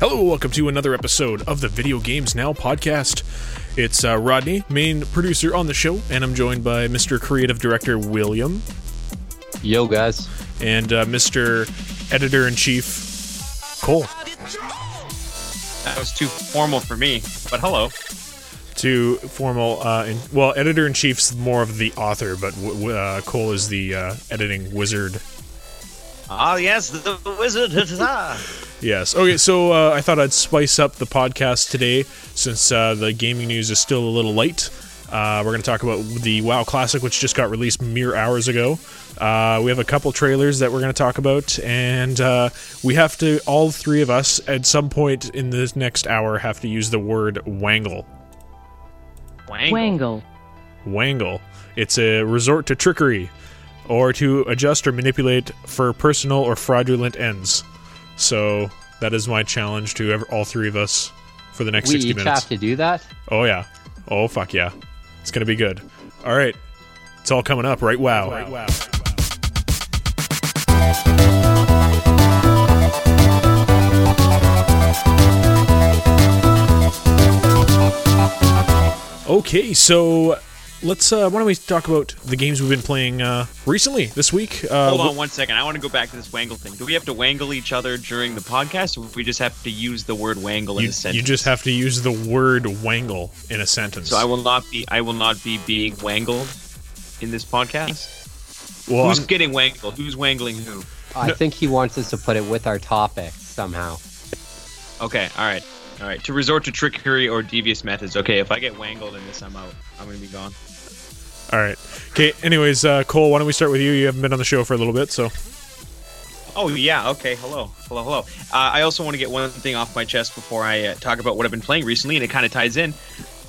Hello, welcome to another episode of the Video Games Now podcast. It's uh, Rodney, main producer on the show, and I'm joined by Mr. Creative Director William Yo, guys. and uh, Mr. Editor in Chief Cole. That was too formal for me, but hello. To formal, uh, in, well, Editor in Chief's more of the author, but w- w- uh, Cole is the uh, editing wizard. Ah, yes, the wizard. Yes. Okay, so uh, I thought I'd spice up the podcast today since uh, the gaming news is still a little light. Uh, we're going to talk about the WoW Classic, which just got released mere hours ago. Uh, we have a couple trailers that we're going to talk about, and uh, we have to, all three of us, at some point in this next hour, have to use the word wangle. Wangle. Wangle. It's a resort to trickery, or to adjust or manipulate for personal or fraudulent ends. So that is my challenge to ever, all three of us for the next We 60 each minutes. have to do that? Oh yeah. Oh fuck yeah. It's gonna be good. All right. It's all coming up, right? Wow. Right, wow. Okay, so let's. Uh, why don't we talk about the games we've been playing uh, recently this week? Uh, Hold on one second. I want to go back to this wangle thing. Do we have to wangle each other during the podcast, or if we just have to use the word wangle in you, a sentence? you just have to use the word wangle in a sentence. So I will not be. I will not be being wangled in this podcast. well, Who's I'm- getting wangled? Who's wangling who? I think he wants us to put it with our topic somehow. Okay. All right. All right. To resort to trickery or devious methods. Okay. If I get wangled in this, I'm out. I'm gonna be gone. All right. Okay. Anyways, uh, Cole, why don't we start with you? You haven't been on the show for a little bit, so Oh yeah, okay. Hello, hello, hello. Uh, I also want to get one thing off my chest before I uh, talk about what I've been playing recently, and it kind of ties in.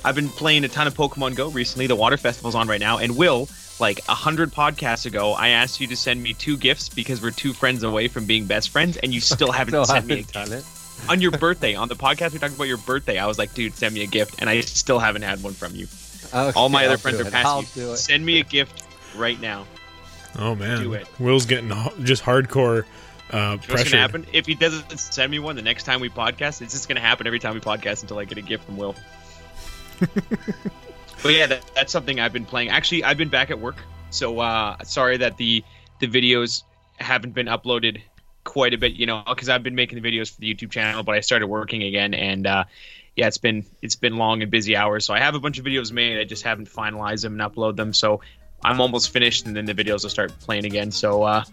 I've been playing a ton of Pokemon Go recently. The Water Festival's on right now, and Will, like a hundred podcasts ago, I asked you to send me two gifts because we're two friends away from being best friends, and you still haven't Still sent me a haven't done it. on your birthday. On the podcast, we talked about your birthday. I was like, dude, send me a gift, and I still haven't had one from you. Okay, All my I'll other friends are it. I'll past you. Send me a gift right now. oh man, Do it. Will's getting just hardcore uh, what's pressure. gonna happen if he doesn't send me one the next time we podcast? It's just gonna happen every time we podcast until I get a gift from Will. but yeah, that, that's something I've been playing. Actually, I've been back at work, so uh, sorry that the the videos haven't been uploaded quite a bit. You know, because I've been making the videos for the YouTube channel, but I started working again, and uh, yeah, it's been it's been long and busy hours. So I have a bunch of videos made. I just haven't finalized them and upload them. So I'm almost finished, and then the videos will start playing again. So uh,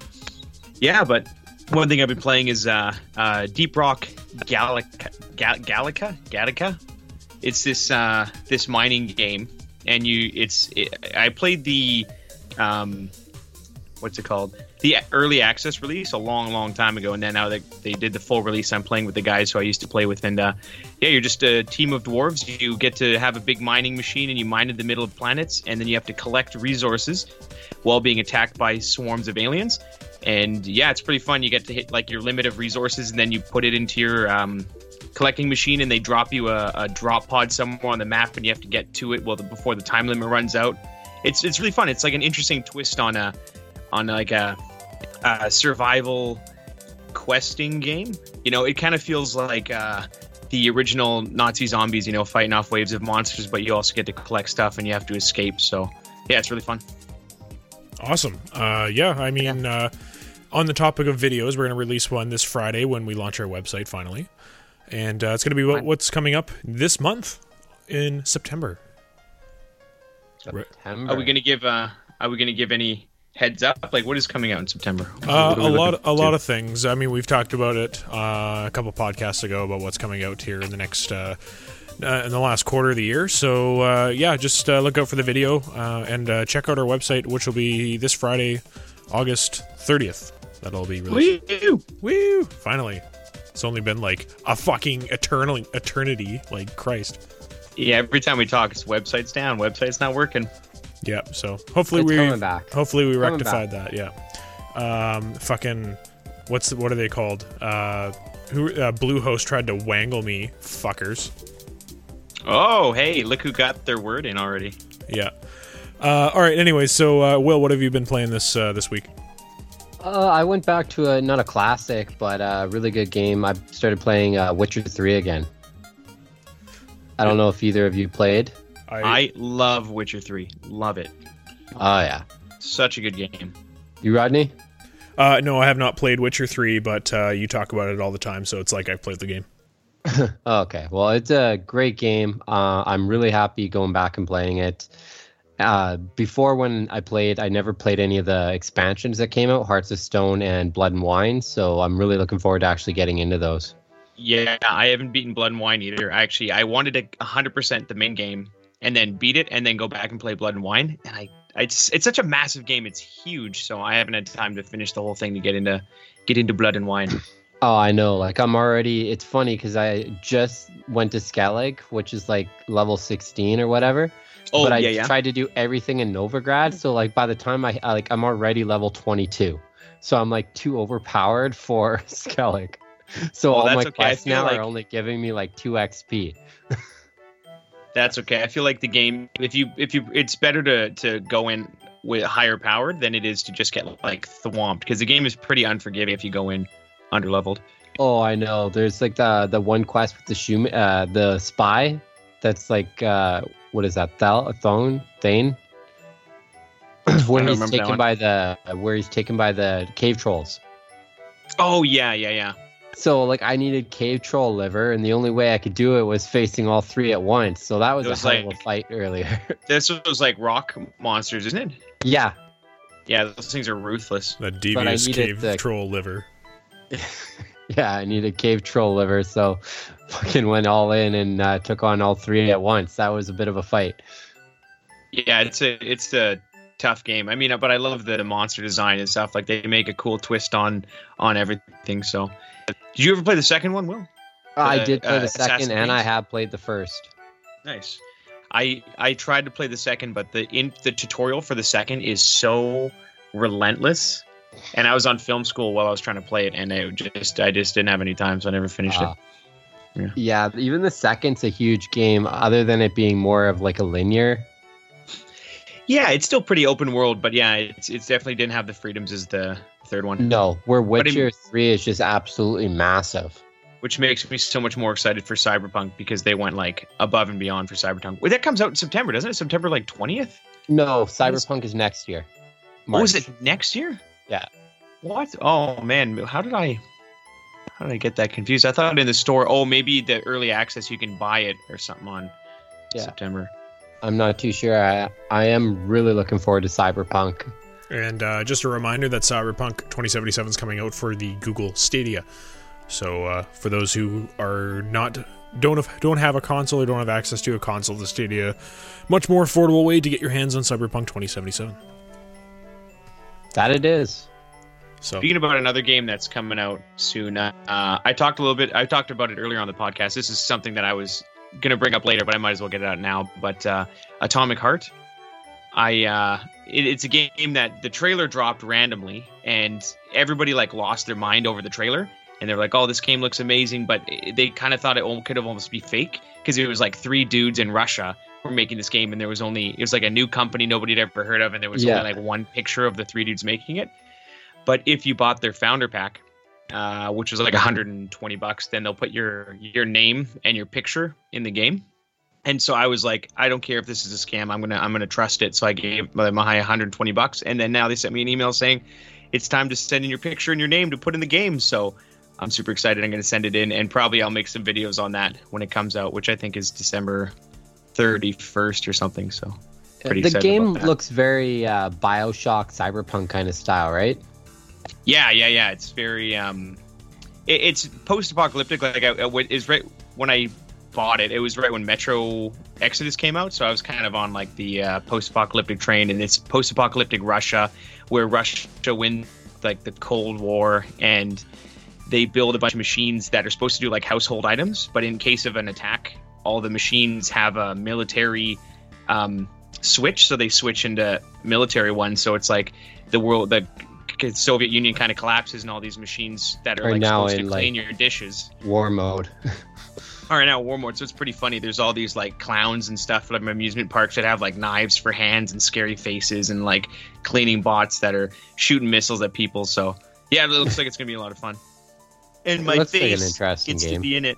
yeah, but one thing I've been playing is uh, uh, Deep Rock Gallica, Ga- Gallica, Gattaca. It's this uh, this mining game, and you it's it, I played the um, what's it called the early access release a long long time ago, and then now they they did the full release. I'm playing with the guys who I used to play with, and uh, yeah, you're just a team of dwarves. You get to have a big mining machine, and you mine in the middle of planets, and then you have to collect resources while being attacked by swarms of aliens and yeah, it's pretty fun. You get to hit like your limit of resources, and then you put it into your um, collecting machine, and they drop you a, a drop pod somewhere on the map, and you have to get to it well the, before the time limit runs out. It's it's really fun. It's like an interesting twist on a on like a, a survival questing game. You know, it kind of feels like uh, the original Nazi zombies. You know, fighting off waves of monsters, but you also get to collect stuff and you have to escape. So yeah, it's really fun. Awesome. Uh, yeah, I mean, Uh, on the topic of videos, we're going to release one this Friday when we launch our website finally, and uh, it's going to be what, what's coming up this month in September. Are we going to give? Uh, are we going to give any heads up? Like, what is coming out in September? Uh, a lot, a lot of things. I mean, we've talked about it uh, a couple podcasts ago about what's coming out here in the next. Uh, uh, in the last quarter of the year. So uh, yeah, just uh, look out for the video uh, and uh, check out our website, which will be this Friday, August 30th. That'll be released. Woo! Woo! Finally, it's only been like a fucking eternal eternity. Like Christ. Yeah, every time we talk, it's website's down, website's not working. Yeah. So hopefully It's we hopefully we rectified that. Yeah. Um. Fucking. What's the, what are they called? Uh. Who uh, Bluehost tried to wangle me, fuckers. Oh, hey, look who got their word in already. Yeah. Uh, all right. Anyways, so uh, Will, what have you been playing this uh, this week? Uh, I went back to a not a classic, but a really good game. I started playing uh, Witcher 3 again. I don't know if either of you played. I love Witcher 3. Love it. Oh yeah, Such a good game. you Rodney? Uh, no, I have not played Witcher 3, but uh, you talk about it all the time, so it's like I've played the game. Oh, okay, well it's a great game. Uh, I'm really happy going back and playing it. Uh, before when I played, I never played any of the expansions that came out, Hearts of Stone and Blood and Wine. So I'm really looking forward to actually getting into those. Yeah, I haven't beaten Blood and Wine either. Actually, I wanted to 100% the main game and then beat it and then go back and play Blood and Wine. And I, I just, it's such a massive game. It's huge, so I haven't had time to finish the whole thing to get into get into Blood and Wine. Oh, I know. Like I'm already. It's funny because I just went to Skellige, which is like level 16 or whatever. Oh, but I yeah, yeah. tried to do everything in Novigrad. So like by the time I I- like I'm already level 22. So I'm like too overpowered for Skellige. So all my okay. Quests now like- are only giving me like 2 XP. That's okay. I feel like the game, if you, if you, it's better to to go in with higher powered than it is to just get like thwomped because the game is pretty unforgiving if you go in under leveled. Oh, I know. There's like the the one quest with the shoe uh the spy that's like uh what is that? Thal Thone Thane? where he's taken by the where he's taken by the cave trolls. Oh yeah, yeah, yeah. So like I needed cave troll liver, and the only way I could do it was facing all three at once. So that was, was a hell of a fight earlier. This was like rock monsters, isn't it? yeah, Yeah, those things are ruthless. That I devious needed cave the- troll liver. yeah, I needed cave troll liver, so fucking went all in and uh, took on all three at once. That was a bit of a fight. Yeah, it's a it's a tough game. I mean, but I love the monster design and stuff. Like they make a cool twist on on everything. So, did you ever play the second one, Will? I did play uh, the second, and I have played the first. Nice. I I tried to play the second, but the in the tutorial for the second is so relentless. And I was on film school while I was trying to play it, and it just I just didn't have any time, so I never finished Ah. it. Yeah, even the second's a huge game, other than it being more of like a linear. Yeah, it's still pretty open world, but yeah, it's it's definitely didn't have the freedoms as the third one. No, where Witcher 3 is just absolutely massive. which makes me so much more excited for Cyberpunk because they went like above and beyond for Cyberpunk. Wait, that comes out in September, doesn't it? September like twentieth? No, Cyberpunk is next year. Oh, is it next year? Yeah. What? Oh man, how did I? How did I get that confused? I thought in the store. Oh, maybe the early access you can buy it or something on Yeah. September. I'm not too sure. I, I am really looking forward to Cyberpunk. And uh, just a reminder that Cyberpunk 2077 is coming out for the Google Stadia. So uh, for those who are not don't have, don't have a console or don't have access to a console, the Stadia much more affordable way to get your hands on Cyberpunk 2077. That it is. So Speaking about another game that's coming out soon, uh, I talked a little bit. I talked about it earlier on the podcast. This is something that I was gonna bring up later, but I might as well get it out now. But uh, Atomic Heart, I uh, it, it's a game that the trailer dropped randomly, and everybody like lost their mind over the trailer. and they're like, "Oh, this game looks amazing," but they kind of thought it could have almost be fake because it was like three dudes in Russia were making this game, and there was only it was like a new company nobody had ever heard of, and there was Yeah. only like one picture of the three dudes making it. But if you bought their founder pack, uh, which was like 120 bucks, then they'll put your your name and your picture in the game. And so I was like, I don't care if this is a scam. I'm gonna I'm gonna trust it. So I gave my 120 bucks, and then now they sent me an email saying it's time to send in your picture and your name to put in the game. So I'm super excited. I'm gonna send it in, and probably I'll make some videos on that when it comes out, which I think is December 31st or something. So pretty the game looks very uh, Bioshock, cyberpunk kind of style, right? Yeah, yeah, yeah. It's very um, it, it's post-apocalyptic. Like I, I w- is right when I bought it. It was right when Metro Exodus came out, so I was kind of on like the uh, post-apocalyptic train, and it's post-apocalyptic Russia, where Russia wins like the Cold War, and they build a bunch of machines that are supposed to do like household items, but in case of an attack, all the machines have a military um, switch, so they switch into military ones. So it's like the world, the Soviet Union kind of collapses, and all these machines that are Are like now supposed to in, clean like- your dishes War mode. are now war. So it's pretty funny. There's all these like clowns and stuff from amusement parks that have like knives for hands and scary faces, and like cleaning bots that are shooting missiles at people. So yeah, it looks like it's gonna be a lot of fun. And my looks like an face interesting gets to be in it.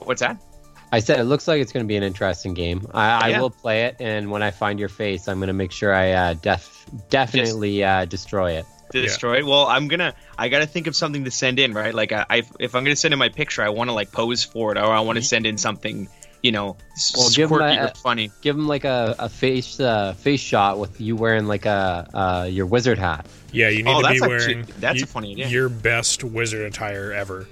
What's that? I said it looks like it's going to be an interesting game. I, I will play it, and when I find your face, I'm going to make sure I uh, def- definitely uh, destroy it. To Yeah. destroy it. Well, I'm gonna. I gotta think of something to send in, right? Like, I, I if I'm gonna send in my picture, I want to like pose for it, or I want to send in something, you know, Well, give 'em quirky a- or funny. Give him like a, a face uh, face shot with you wearing like a uh, your wizard hat. Yeah, you need Oh, to be that's actually- wearing that's you- a funny idea. your best wizard attire ever.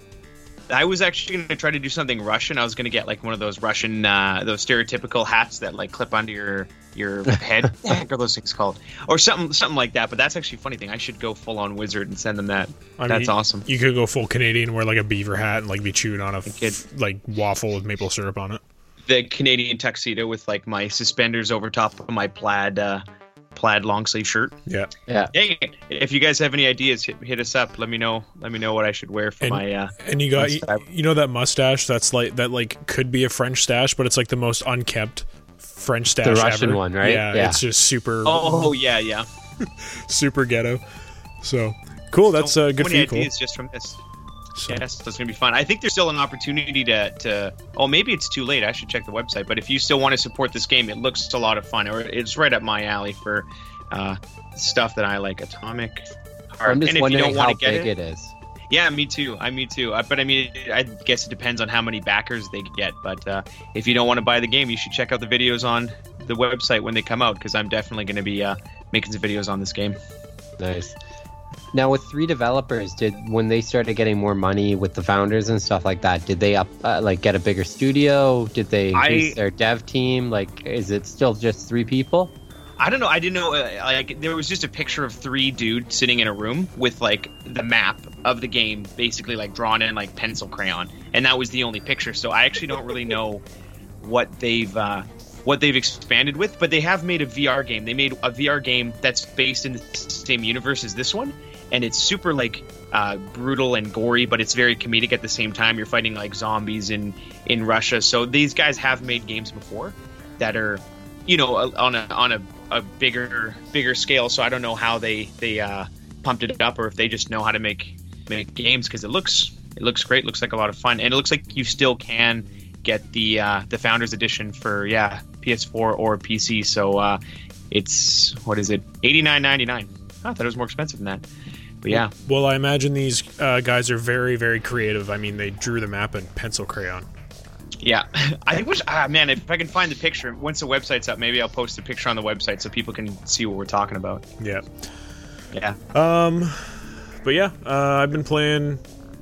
I was actually gonna try to do something Russian. I was gonna get like one of those Russian, uh, those stereotypical hats that like clip onto your your head. what the heck are those things called? Or something, something like that. But that's actually a funny thing. I should go full on wizard and send them that. I that's mean, awesome. You could go full Canadian, wear like a beaver hat, and like be chewing on a f- kid. like waffle with maple syrup on it. the Canadian tuxedo with like my suspenders over top of my plaid uh, plaid long sleeve shirt. Yeah, Yeah. Yeah, if you guys have any ideas, hit, hit us up. Let me know. Let me know what I should wear for And- my. Uh, and you got you, you know that mustache that's like that like could be a French stash, but it's like the most unkept French stash. The Russian ever. one, right? Yeah, Yeah. it's just super oh yeah, yeah. super ghetto. So cool. That's So uh, good for many you. Cole. ideas just from this. So, Yes, that's gonna be fun. I think there's still an opportunity to, to. Oh, maybe it's too late. I should check the website. But if you still want to support this game, it looks a lot of fun. Or it's right up my alley for uh, stuff that I like. Atomic Heart. I'm just and if you wondering how get big it, it is. Yeah, me too. I me too. Uh, but I mean, I guess it depends on how many backers they get. But uh, if you don't want to buy the game, you should check out the videos on the website when they come out because I'm definitely going to be uh, making some videos on this game. Nice. Now, with three developers, did when they started getting more money with the founders and stuff like that, did they up uh, like get a bigger studio? Did they increase I- their dev team? Like, is it still just three people? I don't know. I didn't know. Uh, like, there was just a picture of three dudes sitting in a room with like the map of the game, basically like drawn in like pencil crayon, and that was the only picture. So I actually don't really know what they've uh, what they've expanded with, but they have made a VR game. They made a VR game that's based in the same universe as this one, and it's super like uh, brutal and gory, but it's very comedic at the same time. You're fighting like zombies in in Russia. So these guys have made games before that are, you know, on a on a, a bigger bigger scale. So I don't know how they they uh, pumped it up, or if they just know how to make make games because it looks it looks great. Looks like a lot of fun, and it looks like you still can get the uh, the founders edition for yeah PS4 or PC. So uh, it's what is it eighty nine ninety nine? I thought it was more expensive than that. But yeah, well, I imagine these uh, guys are very very creative. I mean, they drew the map in pencil crayon. yeah. I wish ah man, if I can find the picture once the website's up, maybe I'll post a picture on the website so people can see what we're talking about. Yeah. Yeah. Um, but yeah, uh, I've been playing.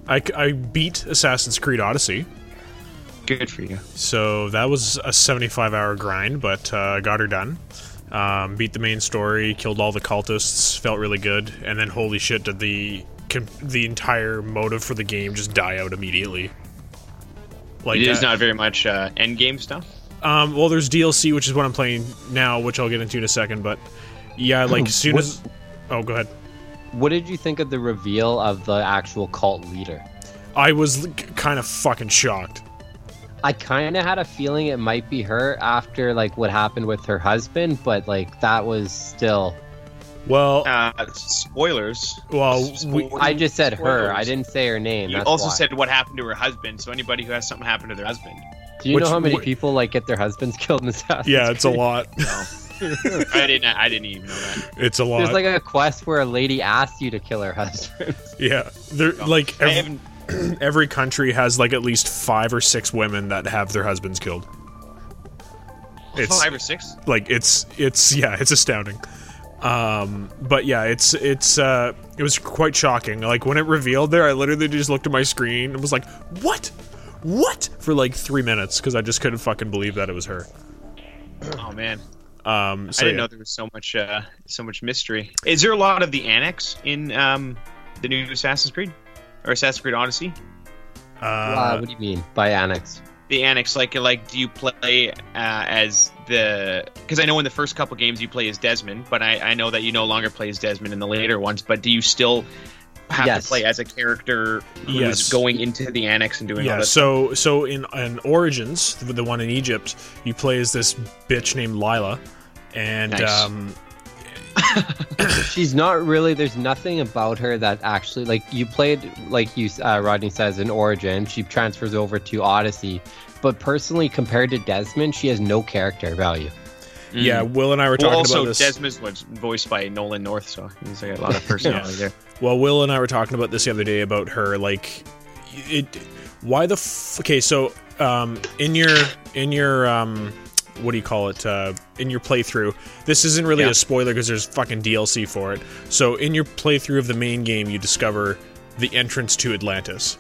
I, I beat Assassin's Creed Odyssey, Good for you. so that was a 75 hour grind, but uh, got her done. Um, beat the main story, killed all the cultists, felt really good, and then holy shit, did the the entire motive for the game just die out immediately? Like It is that- not very much uh, end game stuff. Um, well, there's DLC, which is what I'm playing now, which I'll get into in a second. But yeah, like as soon What- as oh, go ahead. What did you think of the reveal of the actual cult leader? I was kind of fucking shocked. I kind of had a feeling it might be her after like what happened with her husband, but like that was still. Well, Uh, spoilers. well, we, I just said her. I didn't say her name. You that's also why. said what happened to her husband. So anybody who has something happen to their husband, Do you which- know how many wh- people like get their husbands killed in Assassin's yeah, it's a Creed? lot. I didn't. I didn't even know that. It's a lot. There's like a quest where a lady asks you to kill her husband. yeah, they're like I every, haven't. every country has like at least five or six women that have their husbands killed. It's Five or six. like it's it's yeah, it's astounding. Um, but yeah, it's it's uh, it was quite shocking. Like when it revealed there, I literally just looked at my screen and was like, "What? What?" for like three minutes because I just couldn't fucking believe that it was her. Oh man, Um, so I didn't yeah. know there was so much, uh, so much mystery. Is there a lot of the annex in um, the new Assassin's Creed or Assassin's Creed Odyssey? uh, Uh, what do you mean by annex? The annex, like, like, do you play uh, as the? Because I know in the first couple games you play as Desmond, but I, I know that you no longer play as Desmond in the later ones. But do you still have Yes. to play as a character who is Yes. going into the annex and doing all yeah, that? so so in in Origins, the, the one in Egypt, you play as this bitch named Layla, and Nice. um, She's not really. There's nothing about her that actually like you played like you uh, Rodney says in Origin. She transfers over to Odyssey, but personally compared to Desmond, she has no character value. yeah, Will and I were Mm. Well, talking also about this. Desmond was voiced by Nolan North, so he's like a lot of personality there. Well, Will and I were talking about this the other day about her. Like, it. Why the f- okay? So, um, in your in your um, what do you call it? Uh, in your playthrough, this isn't really Yeah. a spoiler because there's fucking DLC for it. So, in your playthrough of the main game, you discover the entrance to Atlantis,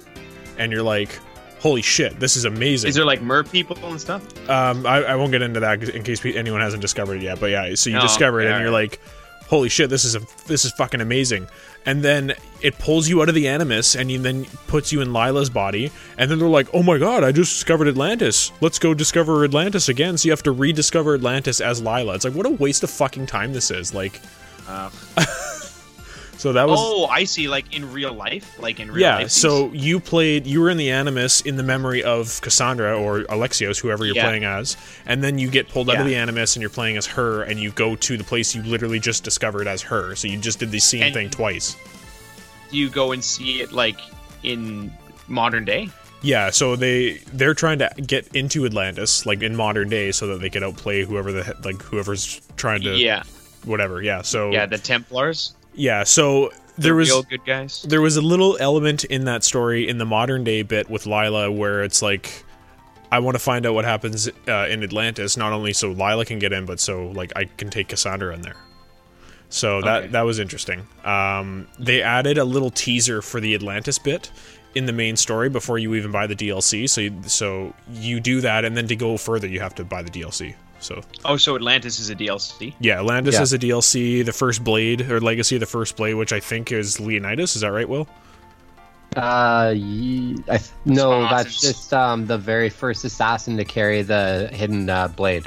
and you're like, "Holy shit, this is amazing!" Is there like mer people and stuff? Um, I, I won't get into that in case anyone hasn't discovered it yet. But yeah, so you Oh, discover it okay, and you're alright. like, "Holy shit, this is a this is fucking amazing!" And then it pulls you out of the Animus and then puts you in Layla's body. And then they're like, "Oh my god, I just discovered Atlantis. Let's go discover Atlantis again." So you have to rediscover Atlantis as Layla. It's like what a waste of fucking time this is. Like, Uh, so that was oh, I see. Like in real life, like in real yeah. life. So you played, you were in the Animus in the memory of Cassandra or Alexios, whoever you're Yeah. playing as, and then you get pulled out of the Animus and you're playing as her, and you go to the place you literally just discovered as her. So you just did the same And- thing twice. you go and see it like in modern day? Yeah. So they they're trying to get into Atlantis like in modern day so that they can outplay whoever the like whoever's trying to Yeah, whatever. Yeah. So yeah. The Templars. Yeah. So there the was good guys. there was a little element in that story in the modern day bit with Layla where it's like I want to find out what happens uh, in Atlantis not only so Layla can get in but so like I can take Cassandra in there. So that Okay. that was interesting. Um, they added a little teaser for the Atlantis bit in the main story before you even buy the DLC. So you, so you do that and then to go further you have to buy the DLC. So Oh, so Atlantis is a DLC. yeah, Atlantis Yeah. is a DLC. The first Blade or Legacy of the First Blade, which I think is Leonidas. Is that right, Will? Uh, ye- I th- no, that's just um the very first assassin to carry the hidden uh, blade.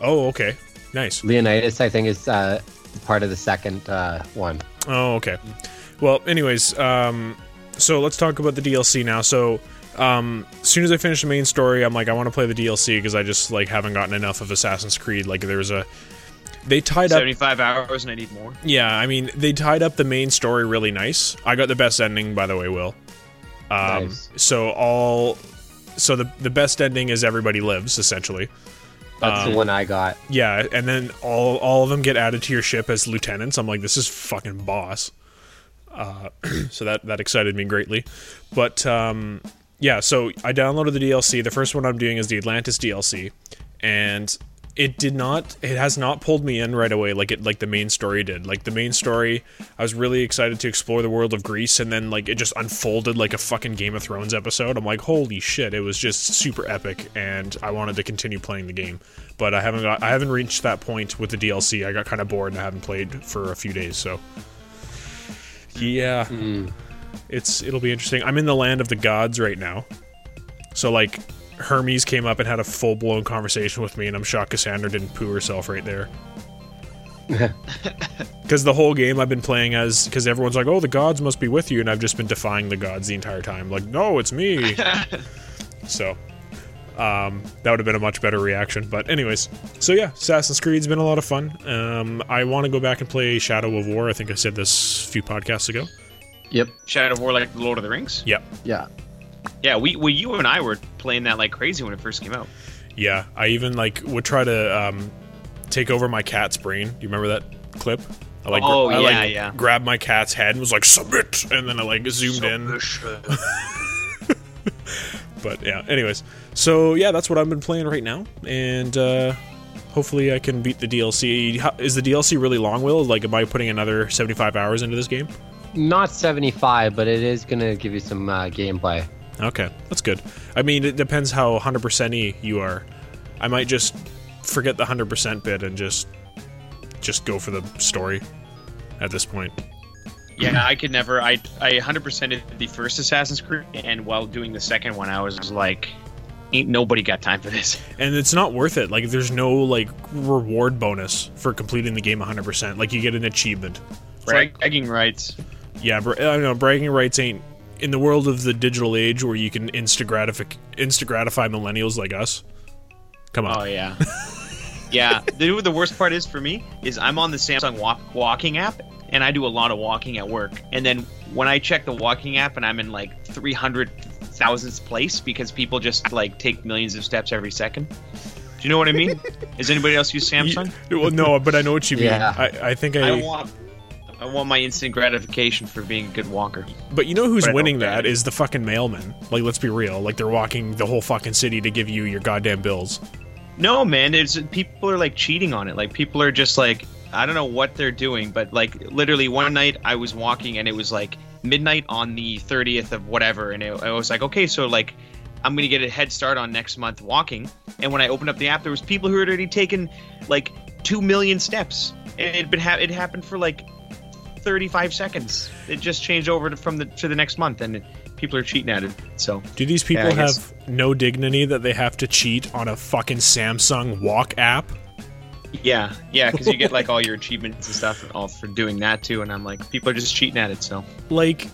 Oh, okay. Nice. Leonidas, I think, is uh, part of the second uh, one. Oh, okay. Well, anyways, um, so let's talk about the DLC now. So, um, as soon as I finish the main story, I'm like, I want to play the DLC because I just like haven't gotten enough of Assassin's Creed. Like, there was a they tied up. Seventy-five hours, and I need more. Yeah, I mean, they tied up the main story really nice. I got the best ending, by the way, Will. Um, Nice. So all, so the the best ending is everybody lives essentially. That's Um, the one I got. Yeah, and then all all of them get added to your ship as lieutenants. I'm like, this is fucking boss. Uh, so that that excited me greatly, but um, yeah. So I downloaded the DLC. The first one I'm doing is the Atlantis DLC, and it did not. It has not pulled me in right away like it like the main story did. Like the main story, I was really excited to explore the world of Greece, and then like it just unfolded like a fucking Game of Thrones episode. I'm like, holy shit! It was just super epic, and I wanted to continue playing the game, but I haven't got. I haven't reached that point with the DLC. I got kind of bored and I haven't played for a few days. So yeah, hmm. It's it'll be interesting. I'm in the land of the gods right now, so like. Hermes came up and had a full blown conversation with me, and I'm shocked Cassandra didn't poo herself right there. Because the whole game I've been playing as because everyone's like, "Oh, the gods must be with you," and I've just been defying the gods the entire time. Like, no, it's me. so, um, that would have been a much better reaction. But anyways, so yeah, Assassin's Creed's been a lot of fun. Um, I want to go back and play Shadow of War. I think I said this a few podcasts ago. Yep. Shadow of War, like the Lord of the Rings. Yep. Yeah. Yeah, we, well, you and I were playing that like crazy when it first came out. Yeah, I even like would try to um, take over my cat's brain. Do you remember that clip? I like, Oh, I, yeah, like, yeah. grabbed my cat's head and was like submit, and then I like zoomed in. But yeah, anyways, so yeah, that's what I've been playing right now, and uh, hopefully I can beat the DLC. How, is the DLC really long? Will like, am I putting another seventy-five hours into this game? Not 75, but it is going to give you some uh, gameplay. Okay, that's good. I mean, it depends how 100% you are. I might just forget the 100% bit and just just go for the story at this point. Yeah, I could never. I I 100%ed the first Assassin's Creed, and while doing the second one, I was like, "Ain't nobody got time for this." And it's not worth it. Like there's no like reward bonus for completing the game 100%. Like you get an achievement. Right? Bragging rights. Yeah, I don't know, bragging rights ain't in the world of the digital age where you can insta gratify insta gratify millennials like us. Come on. Oh yeah, yeah. The, the worst part is for me is I'm on the Samsung walk, walking app, and I do a lot of walking at work. And then when I check the walking app, and I'm in like 300 thousandth place because people just like take millions of steps every second. Do you know what I mean? Does anybody else use Samsung? Yeah, well, no, but I know what you mean. Yeah. I, I think I. I want. I want my instant gratification for being a good walker. But you know who's But winning don't that get it. is the fucking mailman. Like, let's be real. Like, they're walking the whole fucking city to give you your goddamn bills. No, man, it's people are like cheating on it. Like people are just like I don't know what they're doing, but like literally one night I was walking and it was like midnight on the 30th of whatever, and it, I was like, okay, so like I'm gonna get a head start on next month walking. And when I opened up the app, there was people who had already taken like two million steps, and it been ha- it happened for like 35 seconds. It just changed over to, from the to the next month, and it, people are cheating at it. So Do these people Yeah, I guess- have no dignity that they have to cheat on a fucking Samsung Walk app? Yeah, yeah, because you get like all your achievements and stuff all for doing that too, and I'm like, people are just cheating at it. So Like,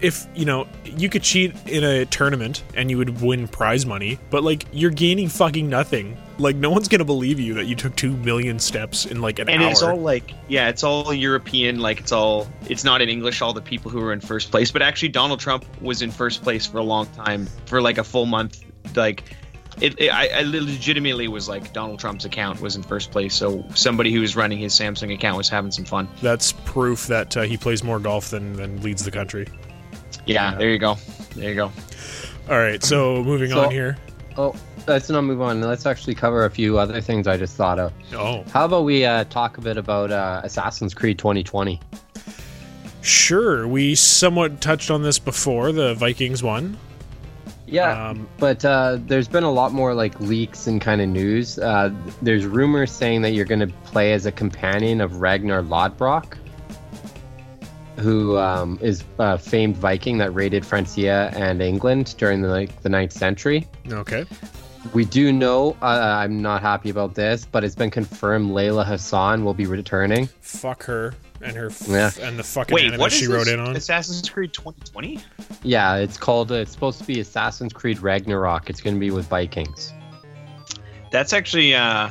if, you know, you could cheat in a tournament and you would win prize money, but, like, you're gaining fucking nothing. Like, no one's gonna believe you that you took two million steps in, like, an and hour. it's all like, yeah, it's all European. Like it's all, it's not in English. All the people who were in first place, but actually Donald Trump was in first place for a long time, for like a full month. Like, it, it I, I legitimately was like Donald Trump's account was in first place. So somebody who was running his Samsung account was having some fun. That's proof that uh, he plays more golf than, than leads the country. Yeah, there you go, there you go. All right, so moving So- on here. Oh, let's not move on. Let's actually cover a few other things I just thought of. Oh, How about we uh, talk a bit about uh, Assassin's Creed 2020? sure. We somewhat touched on this before, the Vikings one. Yeah, Um, but uh, there's been a lot more like leaks and kind of news. Uh, there's rumors saying that you're going to play as a companion of Ragnar Lodbrok, who um, is a famed Viking that raided Francia and England during the like the ninth century. Okay. We do know. Uh, I'm not happy about this, but it's been confirmed Layla Hassan will be returning. Fuck her and her f- Yeah. and the fucking Wait, anime what is she this? wrote in on. Assassin's Creed 2020? Yeah, it's called. Uh, it's supposed to be Assassin's Creed Ragnarok. It's going to be with Vikings. That's actually uh,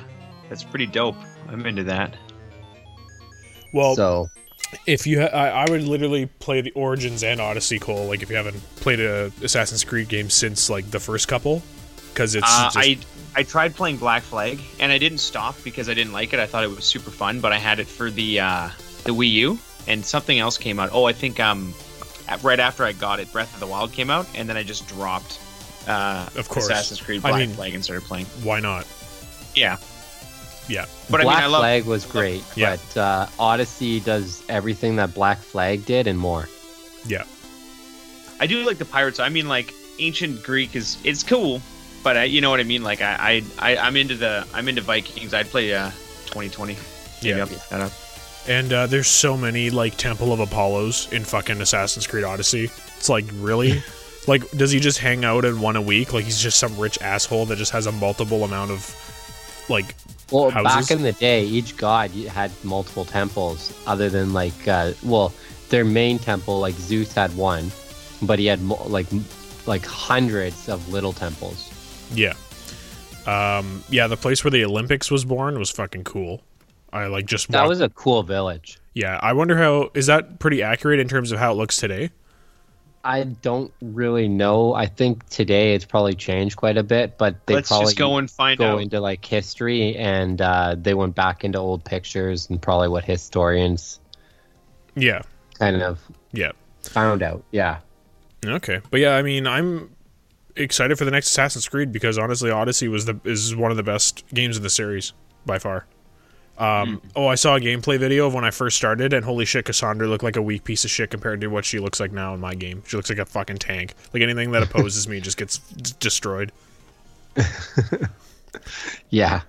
that's pretty dope. I'm into that. Well, so if you, ha- I, I would literally play the Origins and Odyssey, Cole. Like if you haven't played a Assassin's Creed game since like the first couple, because it's Uh, just, I I tried playing Black Flag and I didn't stop because I didn't like it. I thought it was super fun, but I had it for the uh, the Wii U and something else came out. Oh, I think um at- right after I got it, Breath of the Wild came out, and then I just dropped uh, Of course. Assassin's Creed I Black mean- Flag and started playing. why not? Yeah, Yeah, but Black I mean, I love Flag was great, Yeah. but uh, Odyssey does everything that Black Flag did and more. yeah. I do like the pirates. I mean, like ancient Greek is it's cool, but I, you know what I mean. Like I, I, I I'm into the I'm into Vikings. I'd play uh 2020. Maybe Yeah. I'll pick that up. And uh, there's so many like Temple of Apollos in fucking Assassin's Creed Odyssey. It's like really, like does he just hang out in one a week? Like he's just some rich asshole that just has a multiple amount of like Well, houses? back in the day, each god had multiple temples, other than like, uh, well, their main temple, like Zeus had one, but he had mo- like like hundreds of little temples. Yeah, um, yeah. The place where the Olympics was born was fucking cool. I like just That walked- was a cool village. yeah. I wonder how is that pretty accurate in terms of how it looks today. I don't really know. I think today it's probably changed quite a bit, but they Let's probably just go and find go out. into like history and uh, they went back into old pictures and probably what historians Yeah, kind of yeah. found out. Yeah. Okay, but yeah, I mean, I'm excited for the next Assassin's Creed because honestly, Odyssey was the is one of the best games in the series by far. Um, Oh, I saw a gameplay video of when I first started, and holy shit, Cassandra looked like a weak piece of shit compared to what she looks like now in my game. She looks like a fucking tank. Like anything that opposes me just gets d- destroyed. Yeah.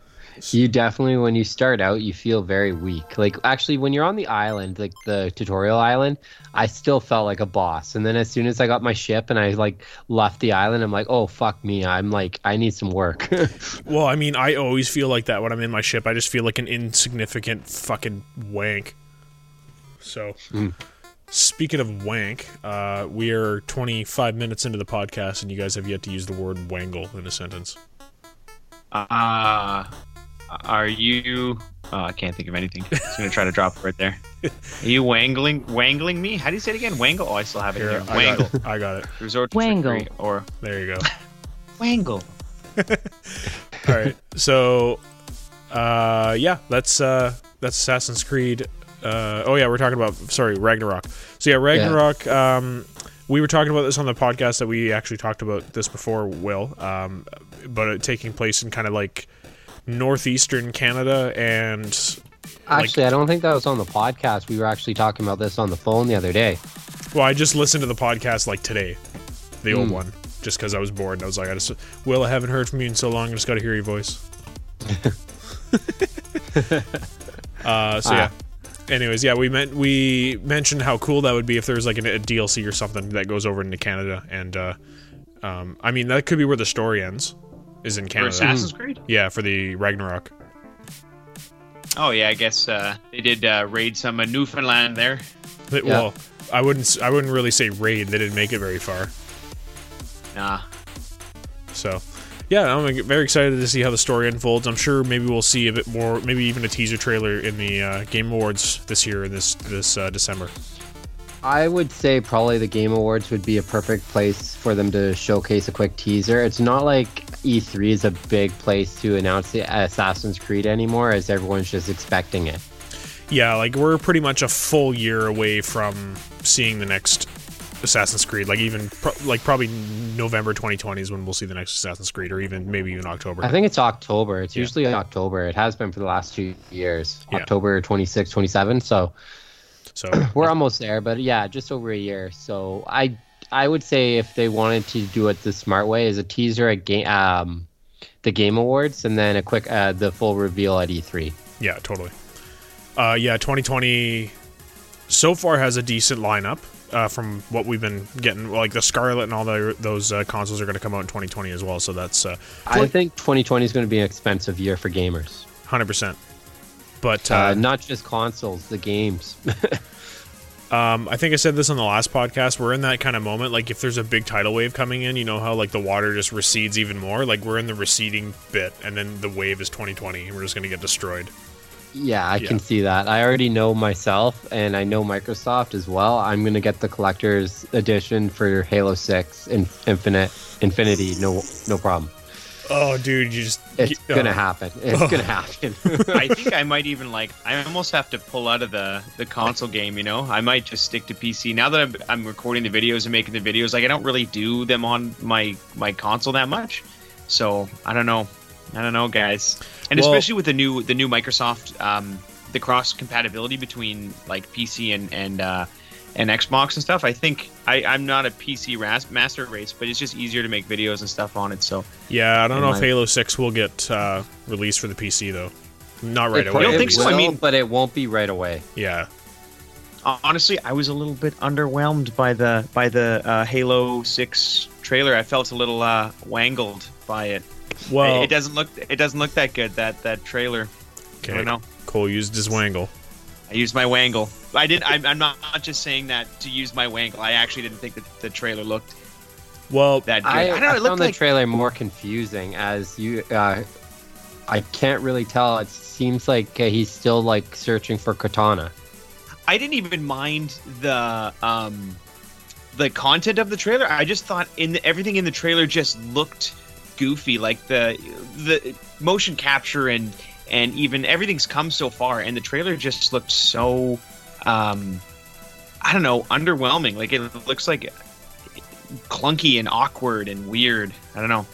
You definitely, when you start out, you feel very weak. Like, actually, when you're on the island, like the tutorial island, I still felt like a boss. And then as soon as I got my ship and I like left the island, I'm like, oh, fuck me. I'm like, I need some work. Well, I mean, I always feel like that when I'm in my ship. I just feel like an insignificant fucking wank. So, speaking of wank, uh, we are 25 minutes into the podcast, and you guys have yet to use the word wangle in a sentence. Uh, are you? Oh, I can't think of anything. I was gonna try to drop it right there. Are you wangling, wangling me? How do you say it again? Wangle. Oh, I still have it Here, here. I Wangle. got it. I got it. Resort to Wangle. trickery or There you go. wangle. All right. So, uh, yeah, that's uh, that's Assassin's Creed. Uh, oh yeah, we're talking about sorry Ragnarok. So yeah, Ragnarok. Um, we were talking about this on the podcast that we actually talked about this before. Will, um, but it taking place in kind of like northeastern Canada and like- actually, I don't think that was on the podcast. We were actually talking about this on the phone the other day. Well, I just listened to the podcast like today, the old one, just because I was bored. And I was like, I just, Will, I haven't heard from you in so long. I just got to hear your voice. uh, so yeah. Anyways, yeah, we meant we mentioned how cool that would be if there was like an, a DLC or something that goes over into Canada, and uh, um, I mean that could be where the story ends, is in For Canada. Assassin's Creed? Yeah, for the Ragnarok. Oh yeah, I guess uh, they did uh, raid some uh, Newfoundland there. But, Yeah. Well, I wouldn't s- I wouldn't really say raid. They didn't make it very far. Nah. So, yeah, I'm very excited to see how the story unfolds. I'm sure maybe we'll see a bit more, maybe even a teaser trailer in the uh, Game Awards this year in this this uh, December. I would say probably the Game Awards would be a perfect place for them to showcase a quick teaser. It's not like E3 is a big place to announce the Assassin's Creed anymore, as everyone's just expecting it. Yeah, like we're pretty much a full year away from seeing the next Assassin's Creed. Like even pro- like probably November 2020 is when we'll see the next Assassin's Creed, or even maybe even October. I think it's October. It's Yeah. usually October. It has been for the last two years. Yeah. October 26, 27. So so we're almost there, but yeah, just over a year. So I I would say if they wanted to do it the smart way, is a teaser at game um, the Game Awards, and then a quick uh, the full reveal at E E3. Yeah, totally. Uh, yeah, 2020 so far has a decent lineup uh, from what we've been getting. Like the Scarlett and all the, those uh, consoles are going to come out in 2020 as well. So that's uh, I think 2020 is going to be an expensive year for gamers. 100%. But uh, Uh, not just consoles, the games. um, I think I said this on the last podcast. We're in that kind of moment. Like if there's a big tidal wave coming in, you know how like the water just recedes even more. Like we're in the receding bit, and then the wave is 2020, and we're just going to get destroyed. yeah, I Yeah. can see that. I already know myself, and I know Microsoft as well. I'm going to get the collector's edition for Halo 6 in Infinite Infinity. No, no problem. Oh, dude, you just It's uh, gonna happen. It's gonna happen. I think I might even like. I almost have to pull out of the the console game. You know, I might just stick to PC now that I'm, I'm recording the videos and making the videos. Like I don't really do them on my my console that much. So I don't know. I don't know, guys. And Well- especially with the new the new Microsoft um, the cross compatibility between like PC and and uh, and Xbox and stuff. I think I, I'm not a PC ras- master race, but it's just easier to make videos and stuff on it. So Yeah, I don't in know if Halo Six will get uh, released for the PC though. Not right It away. I don't think so? I mean- but it won't be right away. Yeah, honestly, I was a little bit underwhelmed by the by the uh, Halo Six trailer, I felt a little uh, wangled by it. Well, it, it doesn't look it doesn't look that good that that trailer. okay. I don't know. Cole used his wangle. I used my wangle. I didn't. I'm, I'm not, not just saying that to use my wangle. I actually didn't think that the trailer looked Well, that good. I, I, don't know. I It looked found the like trailer more confusing as you. Uh, I can't really tell. It seems like uh, he's still like searching for Cortana. I didn't even mind the um the content of the trailer. I just thought in the, everything in the trailer just looked goofy, like the the motion capture and and even everything's come so far, and the trailer just looked so um I don't know underwhelming. Like it looks like clunky and awkward and weird. I don't know.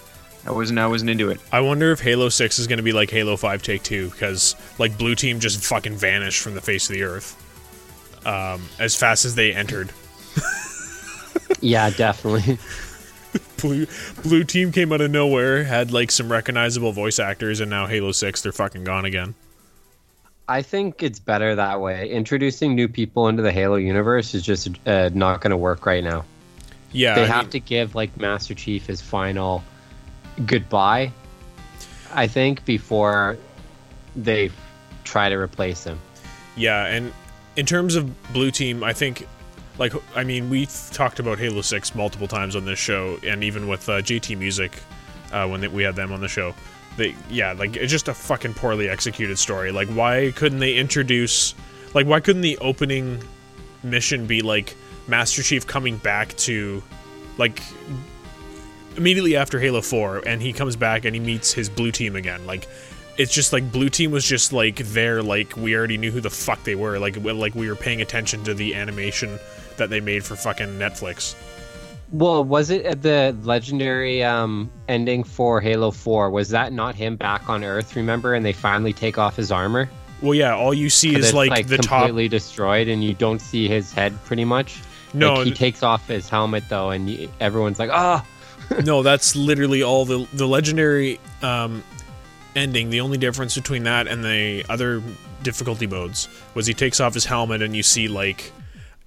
I wasn't I wasn't into it. I wonder if Halo 6 is going to be like Halo 5 Take 2 because like Blue Team just fucking vanished from the face of the earth um, as fast as they entered. Yeah, definitely. Blue, Blue Team came out of nowhere, had like some recognizable voice actors, and now Halo 6 they're fucking gone again. I think it's better that way. Introducing new people into the Halo universe is just uh, not going to work right now. Yeah, they I have mean- to give like Master Chief his final goodbye. I think before they try to replace him. Yeah, and in terms of Blue Team, I think, like, I mean, we've talked about Halo 6 multiple times on this show, and even with uh, JT Music uh, when they, we had them on the show. They, yeah, like, it's just a fucking poorly executed story. Like, why couldn't they introduce, like, why couldn't the opening mission be, like, Master Chief coming back to, like, immediately after Halo 4 and he comes back and he meets his blue team again. Like it's just like blue team was just like there like we already knew who the fuck they were. Like we- like we were paying attention to the animation that they made for fucking Netflix. Well, was it at the legendary um, ending for Halo 4? Was that not him back on Earth, remember? And they finally take off his armor? Well, yeah, all you see is it's, like, the top completely destroyed and you don't see his head pretty much. No, Like, he takes off his helmet though and everyone's like, "Ah!" no, that's literally all the the legendary um, ending. The only difference between that and the other difficulty modes was he takes off his helmet and you see like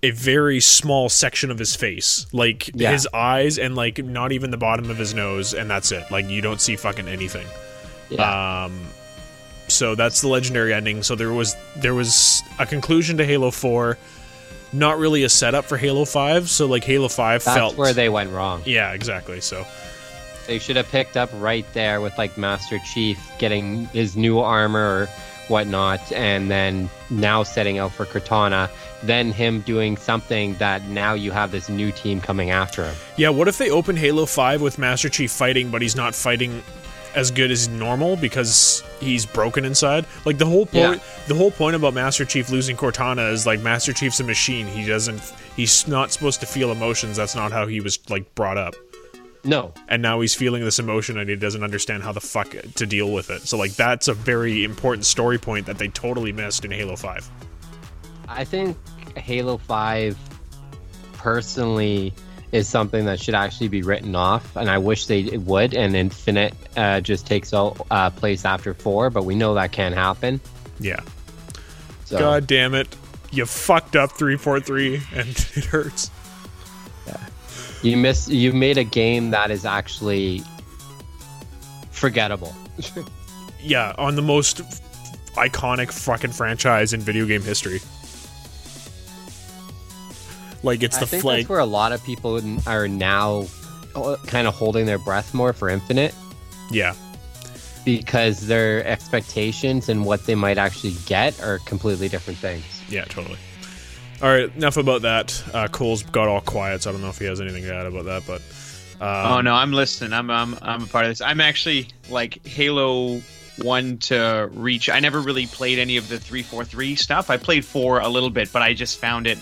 a very small section of his face, like Yeah. his eyes and like not even the bottom of his nose, and that's it. Like you don't see fucking anything. Yeah. Um, so that's the legendary ending. So there was there was a conclusion to Halo Four, not really a setup for Halo Five. So like Halo Five That's felt where they went wrong. yeah exactly. So They should have picked up right there with like Master Chief getting his new armor or whatnot, and then now setting out for Cortana. Then him doing something that now you have this new team coming after him. Yeah, what if they open Halo 5 with Master Chief fighting, but he's not fighting as good as normal because he's broken inside? Like the whole point the whole point about Master Chief losing Cortana is like Master Chief's a machine. He doesn't he's not supposed to feel emotions. That's not how he was like brought up. No, And now he's feeling this emotion and he doesn't understand how the fuck to deal with it. So like that's a very important story point that they totally missed in Halo 5. I think Halo 5 personally is something that should actually be written off, and I wish they would. And Infinite uh, just takes out, uh, place after 4, but we know that can't happen. Yeah. So, God damn it. You fucked up 343 and it hurts. You miss you made a game that is actually forgettable. yeah, on the most iconic fucking franchise in video game history. Like it's I the think flag. that's where a lot of people are now uh, kind of holding their breath more for Infinite Yeah, because their expectations and what they might actually get are completely different things. yeah, totally. All right, enough about that. Uh, Cole's got all quiet, so I don't know if he has anything to add about that. But um, oh no, I'm listening. I'm I'm I'm a part of this. I'm actually like Halo one to reach. I never really played any of the three four three stuff. I played four a little bit, but I just found it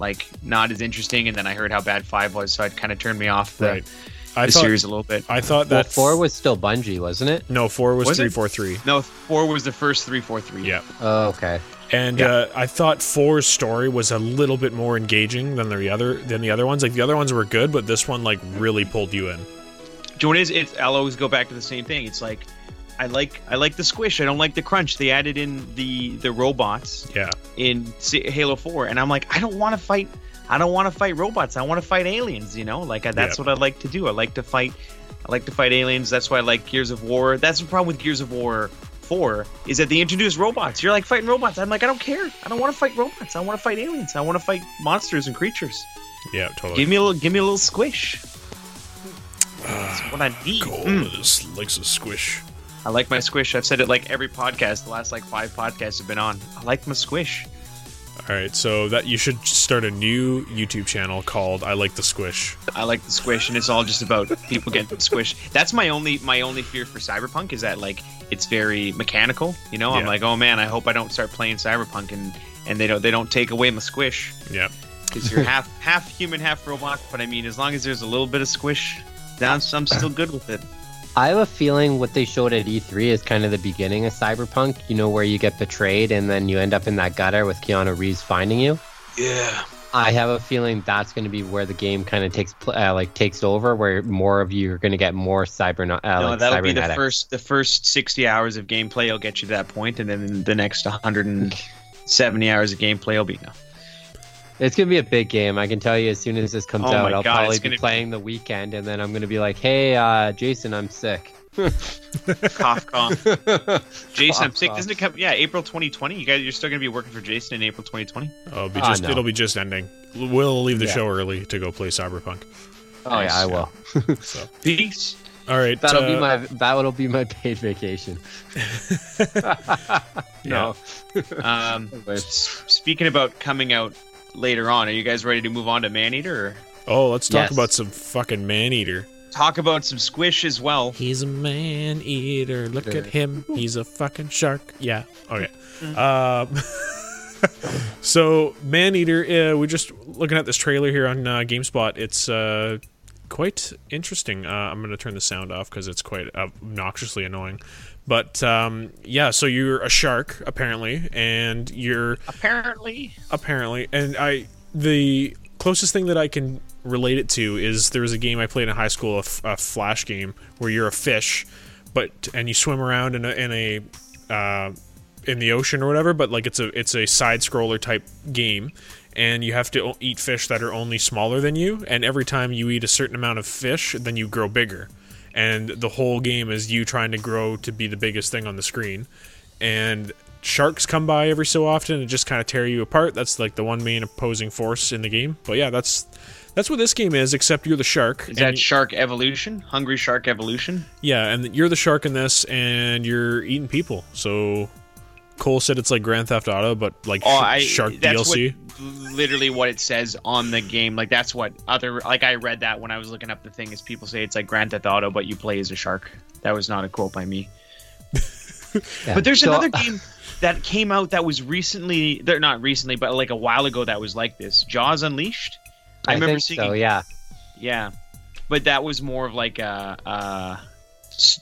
like not as interesting. And then I heard how bad five was, so it kind of turned me off the, right, the I thought series a little bit. I thought Well, that four was still Bungie, wasn't it? no four was Was it? three four three. No, four was the first three four three. Yeah, Oh, okay. And Yeah. uh, I thought four's story was a little bit more engaging than the other than the other ones. Like the other ones were good, but this one like really pulled you in. Do you know what it is? It's I'll always go back to the same thing. It's like I like I like the squish. I don't like the crunch. They added in the the robots Yeah, in S- Halo Four, and I'm like, I don't want to fight. I don't want to fight robots. I want to fight aliens. You know, like I, that's Yeah. what I like to do. I like to fight. I like to fight aliens. That's why I like Gears of War. That's the problem with Gears of War. Four is that they introduce robots. You're like fighting robots. I'm like, I don't care. I don't want to fight robots. I want to fight aliens. I want to fight monsters and creatures. Yeah, totally. Give me a little. Give me a little squish. That's what I need. Cole Mm. likes a squish. I like my squish. I've said it like every podcast. The last like five podcasts have been on. I like my squish. All right, so that you should start a new YouTube channel called "I Like the Squish." I like the squish, and it's all just about people getting squish. That's my only my only fear for Cyberpunk is that like it's very mechanical. You know, I'm Yeah. like, oh man, I hope I don't start playing Cyberpunk and and they don't they don't take away my squish Yeah, because you're half half human, half robot. But I mean, as long as there's a little bit of squish, I'm still good with it. I have a feeling what they showed at E3 is kind of the beginning of Cyberpunk. You know, where you get betrayed and then you end up in that gutter with Keanu Reeves finding you. Yeah. I have a feeling that's going to be where the game kind of takes pl- uh, like takes over, where more of you are going to get more cyber uh, no, like that'll be the first the first 60 hours of gameplay will get you to that point, and then the next 170 hours of gameplay will be no. It's gonna be a big game. I can tell you as soon as this comes Oh out, my I'll God, probably be gonna be- playing the weekend, and then I'm gonna be like, "Hey, uh, Jason, I'm sick." cough cough. Jason, I'm sick. cough. Doesn't it come? Yeah, April 2020. You guys, you're still gonna be working for Jason in April 2020. it'll be Ah, just no. it'll be just ending. We'll leave the Yeah. show early to go play Cyberpunk. Oh yeah, I will. So, Peace. all right, That'll be uh, my that'll be my paid vacation. no. Um, speaking about coming out later on, are you guys ready to move on to Maneater or Oh, let's talk Yes. about some fucking man eater. talk about some squish as well? He's a man eater. Look at him. He's a fucking shark. Yeah. Okay. Um, so man eater. Uh, we're just looking at this trailer here on uh, Gamespot. It's uh, quite interesting. Uh, I'm going to turn the sound off because it's quite obnoxiously annoying. But um, yeah, so you're a shark apparently, and you're Apparently, apparently. And i the closest thing that i can relate it to is there was a game i played in high school a, f- a flash game where you're a fish but and you swim around in a in a uh, in the ocean or whatever but like it's a it's a side scroller type game and you have to eat fish that are only smaller than you and every time you eat a certain amount of fish then you grow bigger and the whole game is you trying to grow to be the biggest thing on the screen and sharks come by every so often and just kind of tear you apart. That's like the one main opposing force in the game. But yeah, that's that's what this game is. Except you're the shark. is that Shark Evolution? Hungry Shark Evolution? yeah, and you're the shark in this, and you're eating people. So Cole said it's like Grand Theft Auto, but like Oh, sh- I shark that's DLC. What, literally what it says on the game. Like that's what other like I read that when I was looking up the thing. Is people say it's like Grand Theft Auto, but you play as a shark. That was not a quote by me. Yeah. But there's So- another uh, game that came out that was recently, they're not recently, but like a while ago that was like this. Jaws Unleashed. I, I, remember think seeing so. Yeah. yeah, but that was more of like a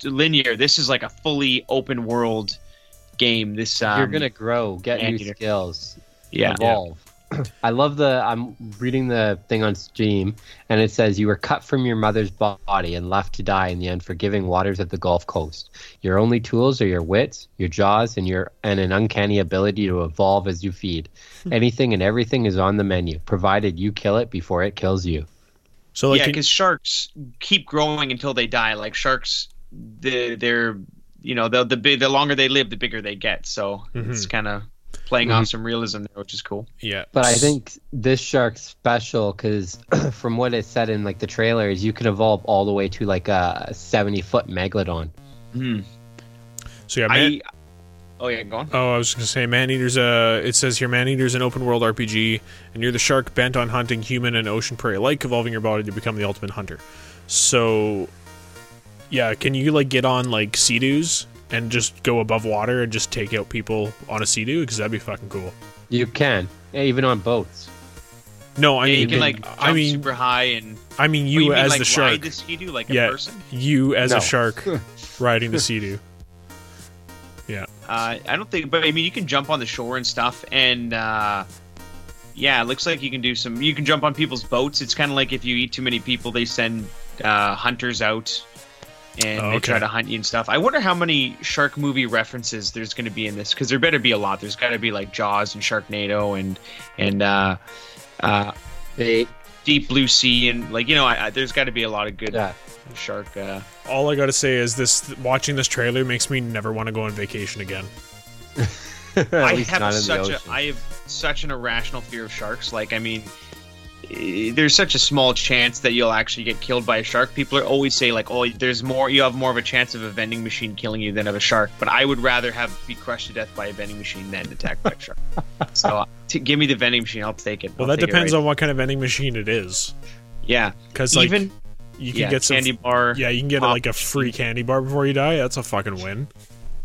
linear. This is like a fully open world game. This um, You're gonna grow, get new Anteater. skills, yeah. evolve. I love the. I'm reading the thing on Steam, and it says you were cut from your mother's body and left to die in the unforgiving waters of the Gulf Coast. Your only tools are your wits, your jaws, and your and an uncanny ability to evolve as you feed. Anything and everything is on the menu, provided you kill it before it kills you. So like, yeah, can- because sharks keep growing until they die. Like sharks, the they're you know the the big the longer they live, the bigger they get. So mm-hmm. it's kind of playing off mm-hmm. some realism there, which is cool. yeah, But I think this shark's special because from what it said in like the trailers, you can evolve all the way to like a 70 foot megalodon. Hmm. so. Yeah, man, I oh yeah, go on. Oh, I was gonna say, Man Eater's a. It says here, Man Eater's an open world RPG, and you're the shark bent on hunting human and ocean prey alike, evolving your body to become the ultimate hunter. So, yeah, can you like get on like sea-doos and just go above water and just take out people on a sea-doo? Because that'd be fucking cool. You can, yeah, even on boats. No, I yeah, mean, you can like jump I mean, super high and I mean, you, mean, as like, the shark. ride the ski-doo like a Yeah. person. You as No. a shark riding the sea-doo. Yeah. Uh, I don't think, but I mean, you can jump on the shore and stuff, and uh, yeah, it looks like you can do some. You can jump on people's boats. It's kind of like if you eat too many people, they send uh, hunters out, and Oh, they try to hunt you and stuff. I wonder how many shark movie references there's going to be in this, because there better be a lot. There's got to be like Jaws and Sharknado and and uh, uh, Eight. deep blue sea, and like you know, I, I, there's got to be a lot of good Yeah. shark. Uh, All I gotta say is this: watching this trailer makes me never want to go on vacation again. I have not in the such a ocean. I have such an irrational fear of sharks. Like I mean, there's such a small chance that you'll actually get killed by a shark. People are always say like, oh, there's more. You have more of a chance of a vending machine killing you than of a shark. But I would rather have be crushed to death by a vending machine than attacked by a shark. so uh, to give me the vending machine, I'll take it. Well, I'll that depends right- on what kind of vending machine it is. yeah. Because like Even you can yeah, get some candy bar. Yeah, you can get pop like a free candy bar before you die. That's a fucking win.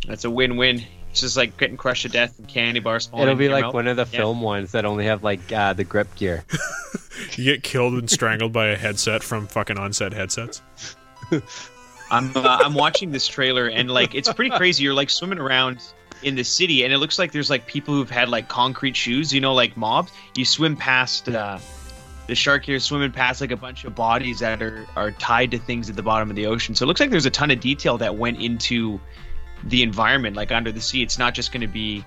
That's a win-win. It's just like getting crushed to death and candy bars falling. It'll into be your like mouth. one of the Yeah. film ones that only have like uh, the grip gear. You get killed and strangled by a headset from fucking onset headsets. I'm uh, I'm watching this trailer and like it's pretty crazy. You're like swimming around in the city and it looks like there's like people who've had like concrete shoes, you know, like mobs. You swim past uh, the shark here, swimming past like a bunch of bodies that are are tied to things at the bottom of the ocean. So it looks like there's a ton of detail that went into the environment, like under the sea. It's not just going to be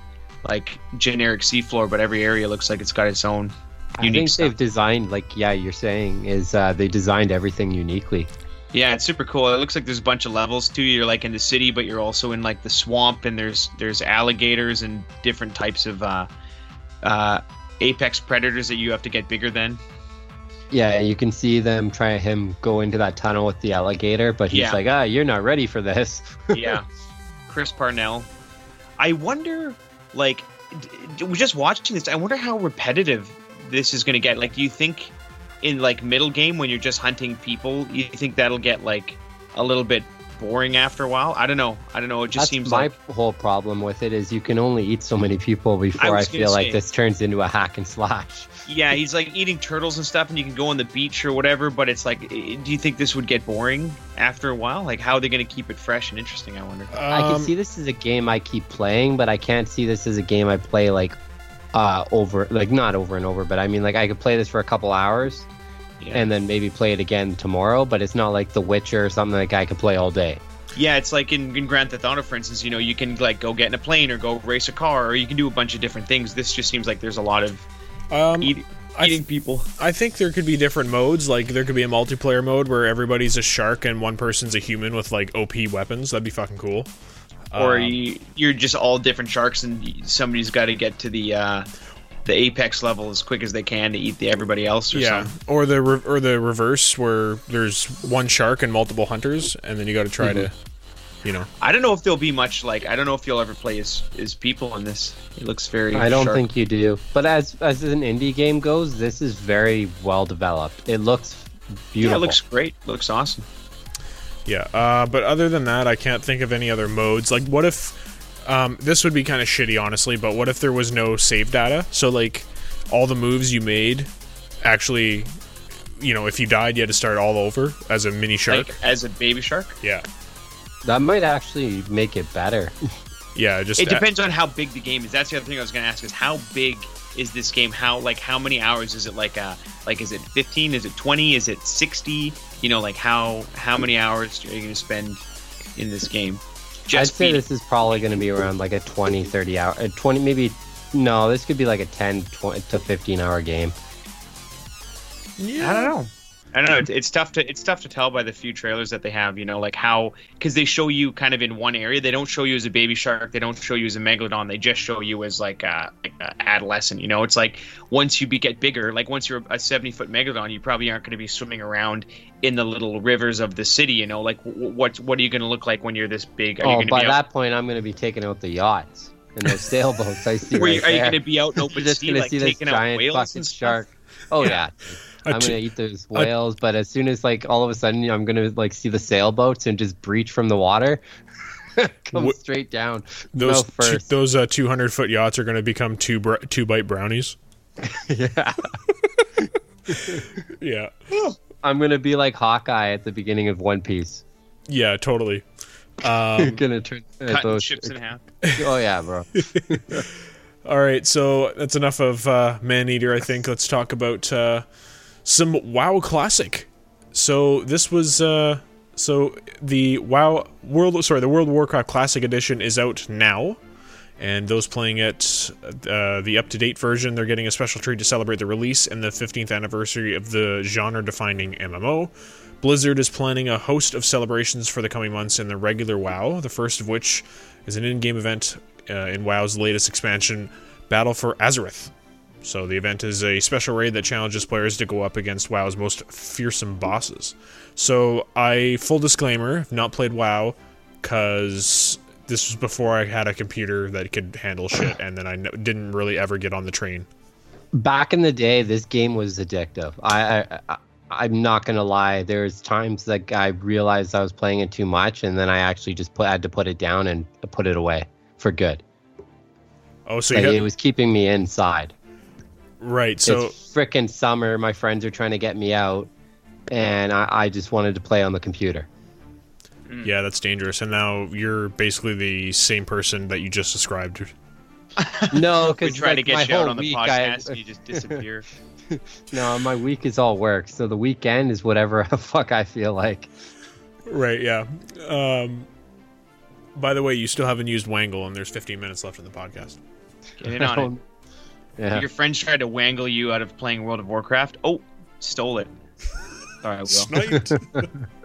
like generic seafloor, but every area looks like it's got its own I unique think stuff. they've designed like yeah, you're saying is uh, they designed everything uniquely. Yeah, it's super cool. It looks like there's a bunch of levels too. You're like in the city, but you're also in like the swamp, and there's there's alligators and different types of uh, uh, apex predators that you have to get bigger than. Yeah, you can see them try him go into that tunnel with the alligator, but he's Yeah. like, ah, you're not ready for this. Yeah, Chris Parnell. I wonder, like, d- d- just watching this, I wonder how repetitive this is going to get. Like, do you think in like middle game when you're just hunting people, you think that'll get like a little bit boring after a while? I don't know. I don't know. It just That's seems my like whole problem with it is you can only eat so many people before I, gonna feel like this turns into a hack and slash. Yeah, he's like eating turtles and stuff, and you can go on the beach or whatever. But it's like, do you think this would get boring after a while? Like, how are they going to keep it fresh and interesting? I wonder. I can Um, see this as a game I keep playing, but I can't see this as a game I play like uh over like not over and over, but I mean like I could play this for a couple hours Yeah. and then maybe play it again tomorrow, but it's not like The Witcher or something like I could play all day. Yeah, it's like in, in Grand Theft Auto, for instance. You know, you can like go get in a plane or go race a car, or you can do a bunch of different things. This just seems like there's a lot of Um, eat, I th- eating people. I think there could be different modes. Like there could be a multiplayer mode where everybody's a shark and one person's a human with like OP weapons. That'd be fucking cool. or Um, you, you're just all different sharks, and somebody's got to get to the uh, the apex level as quick as they can to eat the everybody else. Or yeah, something. or the re- or the reverse where there's one shark and multiple hunters, and then you got to try to, you know. I don't know if there'll be much like. I don't know if you'll ever play as as people in this. It looks very. I don't shark- think you do. But as as an indie game goes, this is very well developed. It looks Yeah, beautiful. it looks great. Looks awesome. Yeah, uh, but other than that, I can't think of any other modes. Like, what if um, this would be kind of shitty, honestly? But what if there was no save data? So, like, all the moves you made actually, you know, if you died, you had to start all over as a mini shark. Like as a baby shark. yeah, that might actually make it better. yeah. Just It depends on how big the game is. That's the other thing I was going to ask: is how big is this game? How like how many hours is it? Like uh like is it 15? Is it 20? Is it 60? You know, like how how many hours are you going to spend in this game? I'd say beating- this is probably going to be around like a 20, 30 hour, uh, 20 maybe. No, this could be like a 10 20 to 15 hour game. I don't know. I don't know. It's, it's tough to it's tough to tell by the few trailers that they have. You know, like how because they show you kind of in one area. They don't show you as a baby shark. They don't show you as a megalodon. They just show you as like a, like a adolescent. You know, it's like once you be, get bigger, like once you're a seventy foot megalodon, you probably aren't going to be swimming around in the little rivers of the city. You know, like w- what what are you going to look like when you're this big? Are Oh, by that out, point, I'm going to be taking out the yachts and those sailboats. I see. You- right are you going to be out in open sea, like taking out giant whales fucking and shark. Oh yeah. A I'm t- gonna eat those whales, but as soon as like all of a sudden I'm gonna like see the sailboats and just breach from the water, come Wh- straight down. those no two, first. those uh, 200 foot yachts are going to become two br- two bite brownies. yeah, Yeah, I'm gonna be like Hawkeye at the beginning of One Piece. yeah, totally. I'm Um, gonna turn uh, Cutting those. ships in half. Oh yeah, bro. All right, so that's enough of uh, Maneater. I think let's talk about uh, some WoW Classic. So this was uh, so the WoW World sorry the World of Warcraft Classic Edition is out now, And those playing it, uh, the up to date version, they're getting a special treat to celebrate the release and the 15th anniversary of the genre defining MMO. Blizzard is planning a host of celebrations for the coming months in the regular WoW, the first of which is an in game event uh, in WoW's latest expansion, Battle for Azeroth. So the event is a special raid that challenges players to go up against WoW's most fearsome bosses. So I, full disclaimer, not played WoW because this was before I had a computer that could handle shit, and then I didn't really ever get on the train. Back in the day, this game was addictive. I, I, I I'm not gonna lie. There's times that I realized I was playing it too much, and then I actually just put had to put it down and put it away for good. Oh, so Like, you it was keeping me inside. Right? So it's frickin' summer. My friends are trying to get me out, and I, I just wanted to play on the computer. yeah, that's dangerous. And now you're basically the same person that you just described. No, We because try to get my you out on the week, podcast I, and you just disappear. no, my week is all work. So the weekend is whatever the fuck I feel like. Right? Yeah. Um, by the way, you still haven't used Wangle, and there's 15 minutes left in the podcast. Get in on it. Yeah. Your friends tried to wangle you out of playing World of Warcraft. Oh, stole it. All right, Will. Sniped.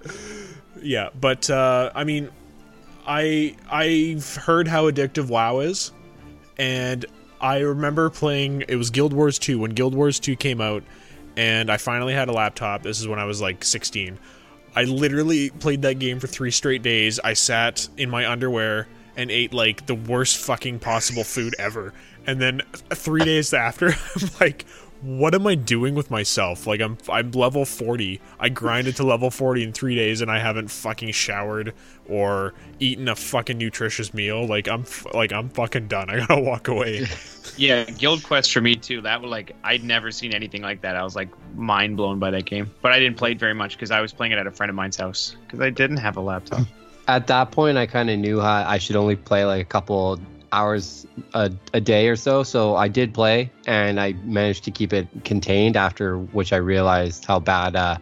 yeah, but uh, I mean, I I've heard how addictive WoW is, and I remember playing. It was Guild Wars 2 when Guild Wars 2 came out, and I finally had a laptop. This is when I was like 16. I literally played that game for three straight days. I sat in my underwear and ate like the worst fucking possible food ever. And then three days after, I'm like, what am I doing with myself? Like I'm I'm level 40. I grinded to level 40 in 3 days and I haven't fucking showered or eaten a fucking nutritious meal. Like I'm like I'm fucking done. I got to walk away. Yeah, Guild Quest for me too. That was like I'd never seen anything like that. I was like mind blown by that game. But I didn't play it very much because I was playing it at a friend of mine's house because I didn't have a laptop. At that point, I kind of knew how I should only play like a couple hours a, a day or so. So I did play, and I managed to keep it contained. After which, I realized how bad uh,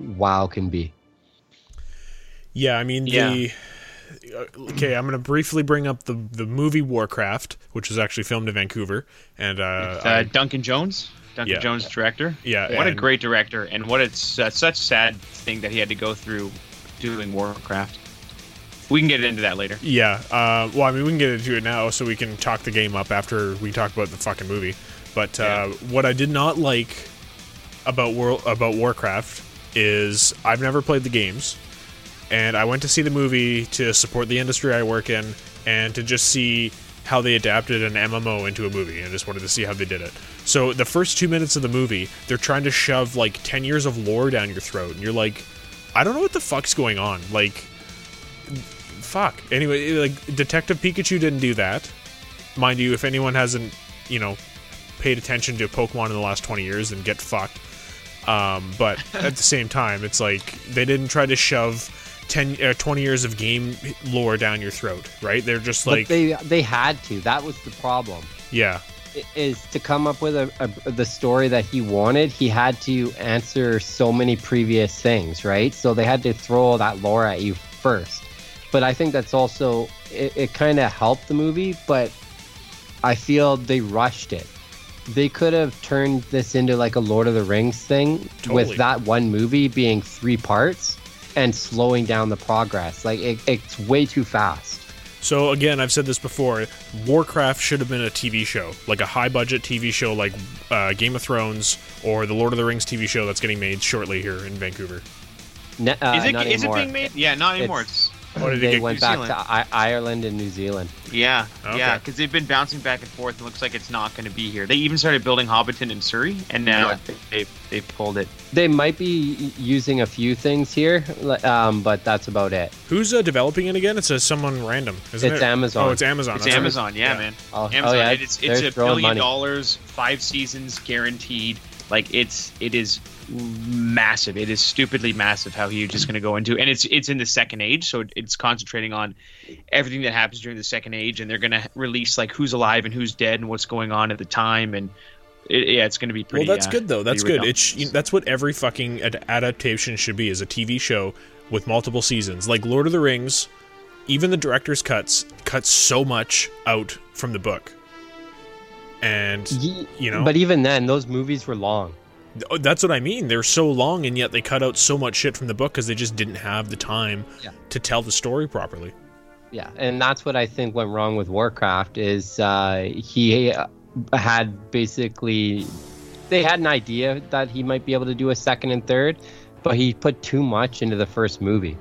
WoW can be. Yeah, I mean Yeah. the uh, okay. I'm gonna briefly bring up the the movie Warcraft, which was actually filmed in Vancouver, and uh, uh, I- Duncan Jones, Duncan Yeah. Jones, director. yeah, What a great director, and what it's uh, such sad thing that he had to go through doing Warcraft. We can get into that later. Yeah. Uh, well, I mean, we can get into it now, so we can talk the game up after we talk about the fucking movie. But uh, what I did not like about World about Warcraft is I've never played the games, and I went to see the movie to support the industry I work in, and to just see how they adapted an MMO into a movie. I just wanted to see how they did it. So the first two minutes of the movie, they're trying to shove like ten years of lore down your throat, and you're like, I don't know what the fuck's going on. Like, fuck. Anyway, like Detective Pikachu didn't do that. Mind you, if anyone hasn't, you know, paid attention to Pokemon in the last 20 years, then get fucked. Um, but at the same time, it's like they didn't try to shove 10 uh, 20 years of game lore down your throat, right? They're just But like, they they had to. That was the problem. yeah, Is to come up with a, a the story that he wanted. He had to answer so many previous things, right? So they had to throw all that lore at you first. But I think that's also it, it kind of helped the movie, but I feel they rushed it. They could have turned this into like a Lord of the Rings thing Totally. with that one movie being three parts and slowing down the progress. Like it, it's way too fast. So again, I've said this before. Warcraft should have been a TV show, like a high-budget TV show, like uh, Game of Thrones or the Lord of the Rings TV show that's getting made shortly here in Vancouver. Ne- uh, Is it not is it being made? Yeah, not anymore. It's- Oh, did it they get went New back Zealand? to I- Ireland and New Zealand. Yeah, Okay. yeah, because they've been bouncing back and forth. It looks like it's not going to be here. They even started building Hobbiton in Surrey, and now Yeah. they they pulled it. They might be using a few things here, um, but that's about it. Who's uh, developing it again? It's a someone random, isn't It's it? Amazon. Oh, it's Amazon. It's that's right. Amazon, yeah, man. Oh, oh, Amazon. yeah, It's it's a billion money. dollars, five seasons guaranteed. Like it's it is massive. It is stupidly massive how huge it's going to go into, and it's it's in the second age, so it's concentrating on everything that happens during the second age, and they're going to release like who's alive and who's dead and what's going on at the time, and it, yeah, it's going to be pretty. well, that's uh, good though. That's good. It's you- that's what every fucking ad- adaptation should be: is a TV show with multiple seasons, like Lord of the Rings. Even the director's cuts cut so much out from the book. And you know, But even then, those movies were long. Oh, that's what I mean. They're so long, and yet they cut out so much shit from the book because they just didn't have the time Yeah. to tell the story properly. Yeah, and that's what I think went wrong with Warcraft is uh, he uh, had basically they had an idea that he might be able to do a second and third, but he put too much into the first movie.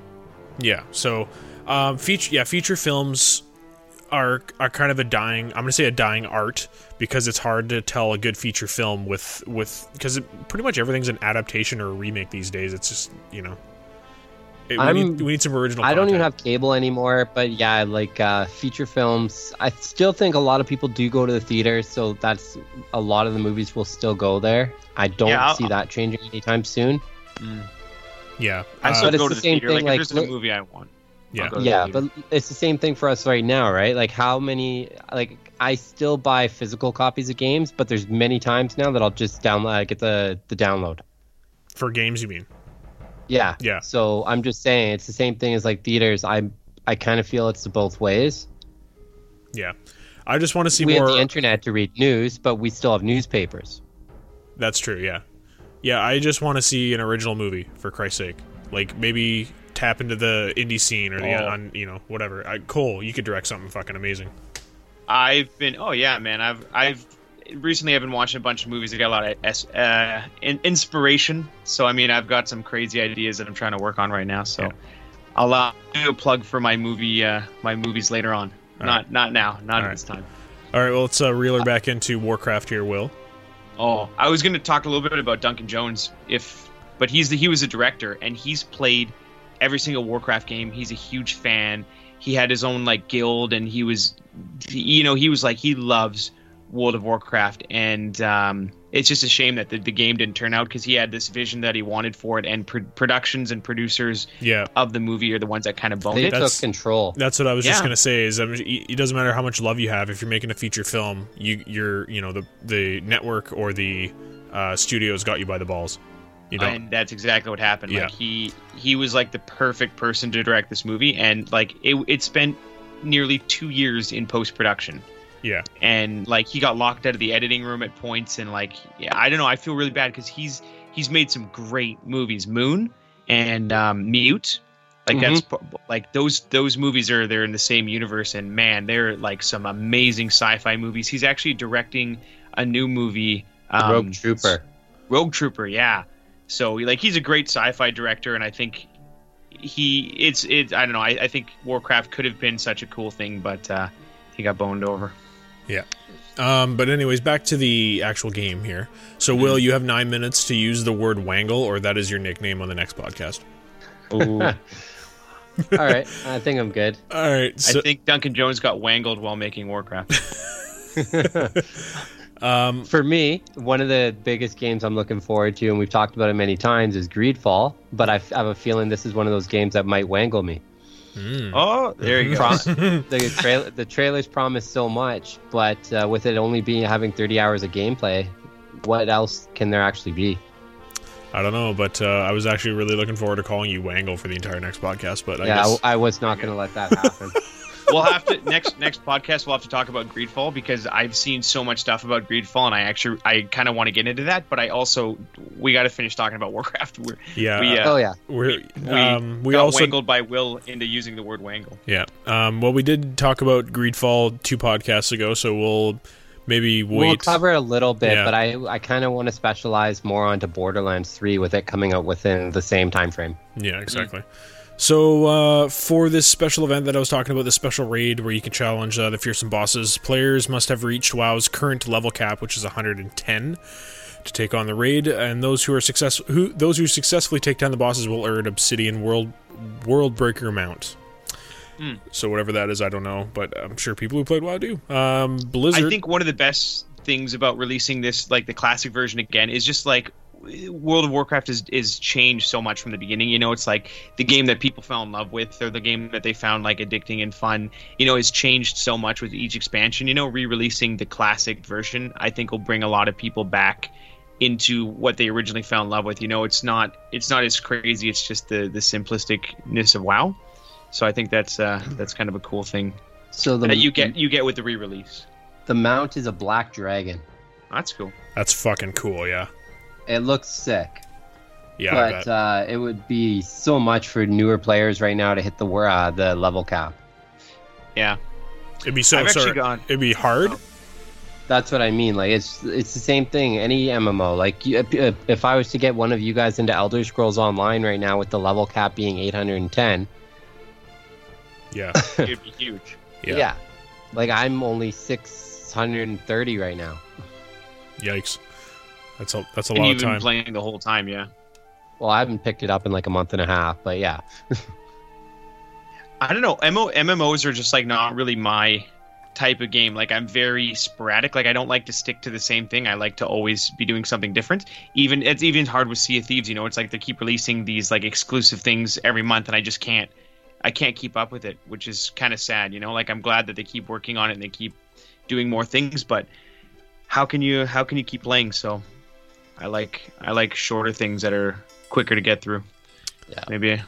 Yeah. So, um, feature yeah feature films are are kind of a dying. I'm gonna say a dying art because it's hard to tell a good feature film with with because pretty much everything's an adaptation or a remake these days. It's just you know. It, we, I'm- need, we need some original. I don't even have cable anymore, but yeah, like uh, feature films, I still think a lot of people do go to the theaters, so that's a lot of the movies will still go there. I don't Yeah, I'll- see that changing anytime soon. Yeah. I uh, still But go to the same theater. thing, Like, like, if there's a movie I want. Yeah. I'll go to the Yeah, but it's the same thing for us right now, right? Like how many like I still buy physical copies of games, but there's many times now that I'll just download I uh, get the the download. For games, you mean? Yeah. Yeah. So I'm just saying it's the same thing as like theaters. I I kind of feel it's the both ways. Yeah. I just want to see we more. have the internet to read news, but we still have newspapers. That's true. Yeah, yeah. I just want to see an original movie for Christ's sake. Like maybe tap into the indie scene or the Oh. on you know whatever. I, Cole, you could direct something fucking amazing. I've been oh yeah man I've I've recently I've been watching a bunch of movies that got a lot of uh, inspiration so I mean I've got some crazy ideas that I'm trying to work on right now so Yeah. I'll uh, do a plug for my movie uh, my movies later on All not not now not All at right. this time All right, well let's uh, reel her back into Warcraft here, Will. oh I was going to talk a little bit about Duncan Jones if but he's the he was a director and he's played every single Warcraft game he's a huge fan he had his own like guild and he was you know he was like he loves world of warcraft and um, it's just a shame that the, the game didn't turn out because he had this vision that he wanted for it and pro- productions and producers Yeah, of the movie are the ones that kind of boned They it took That's- control. that's what I was just gonna say. Is I mean, it doesn't matter how much love you have if you're making a feature film, you you're you know the the network or the uh, studios got you by the balls. You know, and that's exactly what happened. Yeah. like he he was like the perfect person to direct this movie and like it, it spent nearly two years in post-production. Yeah, and like he got locked out of the editing room at points and like yeah i don't know i feel really bad because he's he's made some great movies. Moon and um, mute like that's like those those movies are they're in the same universe and man they're like some amazing sci-fi movies. He's actually directing a new movie um, Rogue Trooper. rogue trooper yeah so like he's a great sci-fi director and i think he it's it i don't know i, I think warcraft could have been such a cool thing but uh he got boned over yeah. Um, but anyways, back to the actual game here. So, Mm-hmm. Will, you have nine minutes to use the word wangle, or that is your nickname on the next podcast. Ooh. All right, I think I'm good. All right. So, I think Duncan Jones got wangled while making Warcraft. um, For me, one of the biggest games I'm looking forward to, and we've talked about it many times, is Greedfall. But I f- have a feeling this is one of those games that might wangle me. oh, there you go. Pro- the, trail the trailers promise so much, but uh, with it only being having 30 hours of gameplay, what else can there actually be? I don't know, but uh, I was actually really looking forward to calling you Wangle for the entire next podcast. But I yeah, guess I, I was not going to let that happen. we'll have to next next podcast. We'll have to talk about Greedfall because I've seen so much stuff about Greedfall, and I actually I kind of want to get into that. But I also we got to finish talking about Warcraft. We're, yeah, we, uh, oh yeah, we're, we um, we got also wangled by Will into using the word wangle. yeah. Um, well, we did talk about Greedfall two podcasts ago, so we'll maybe wait. we'll cover a little bit, Yeah. but I I kind of want to specialize more onto Borderlands 3 with it coming out within the same time frame. Yeah, exactly. So uh, for this special event that I was talking about, the special raid where you can challenge uh, the fearsome bosses, players must have reached WoW's current level cap, which is 110, to take on the raid. And those who are success who those who successfully take down the bosses will earn Obsidian World World Breaker mount. Hmm. So whatever that is, I don't know, but I'm sure people who played WoW do. Um, Blizzard. I think one of the best things about releasing this, like the classic version again, is just like World of Warcraft is is changed so much from the beginning. You know, it's like the game that people fell in love with, or the game that they found like addicting and fun. You know, has changed so much with each expansion. You know, re-releasing the classic version, I think, will bring a lot of people back into what they originally fell in love with. You know, it's not it's not as crazy. It's just the the simplisticness of WoW. So I think that's uh, that's kind of a cool thing So the that you get you get with the re-release. the mount is a black dragon. That's cool. That's fucking cool. Yeah. It looks sick, Yeah. But uh, it would be so much for newer players right now to hit the wor- uh, the level cap. Yeah. It'd be so I've actually sorry. gone- It'd be hard. Oh. That's what I mean. Like it's it's the same thing. Any MMO. Like if, if I was to get one of you guys into Elder Scrolls Online right now with the level cap being 810, Yeah. It'd be huge. Yeah. Yeah. like I'm only 630 right now. Yikes. That's a that's a and lot you've of been time. playing the whole time, yeah. Well, I haven't picked it up in like a month and a half, but yeah. I don't know. MO, MMOs are just like not really my type of game. Like I'm very sporadic. Like I don't like to stick to the same thing. I like to always be doing something different. Even it's even hard with Sea of Thieves. You know, it's like they keep releasing these like exclusive things every month, and I just can't. I can't keep up with it, which is kind of sad. You know, like I'm glad that they keep working on it and they keep doing more things, but how can you how can you keep playing? So I like I like shorter things that are quicker to get through. Yeah. Maybe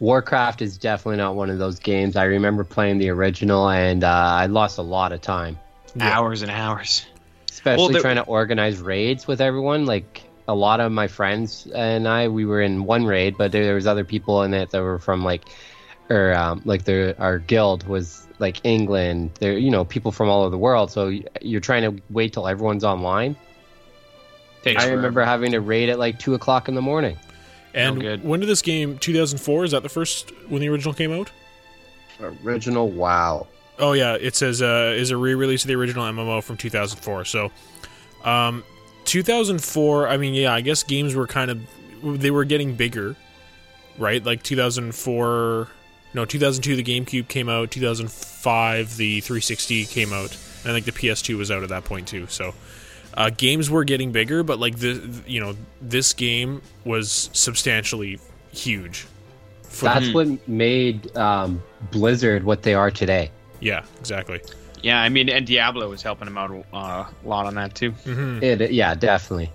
Warcraft is definitely not one of those games. I remember playing the original and uh, I lost a lot of time, Yeah. hours and hours. especially there- trying to organize raids with everyone. Like a lot of my friends and I, we were in one raid, but there, there was other people in it that were from like, or um, like the our guild was like England. There, you know, people from all over the world. So you're trying to wait till everyone's online. Takes I forever. remember having to raid at like two o'clock in the morning. And No good. when did this game? 2004. Is that the first when the original came out? Original, wow. Oh yeah, it says uh, is a re-release of the original MMO from 2004. So, um, 2004. I mean, yeah, I guess games were kind of they were getting bigger, right? Like 2004. No, 2002 the GameCube came out. 2005 the 360 came out. And I think the PS2 was out at that point too. So, uh, games were getting bigger, but like the you know this game was substantially huge. For That's what made um, Blizzard what they are today. yeah, exactly. Yeah, I mean, and Diablo was helping him out uh, a lot on that too. hmm It, yeah, definitely.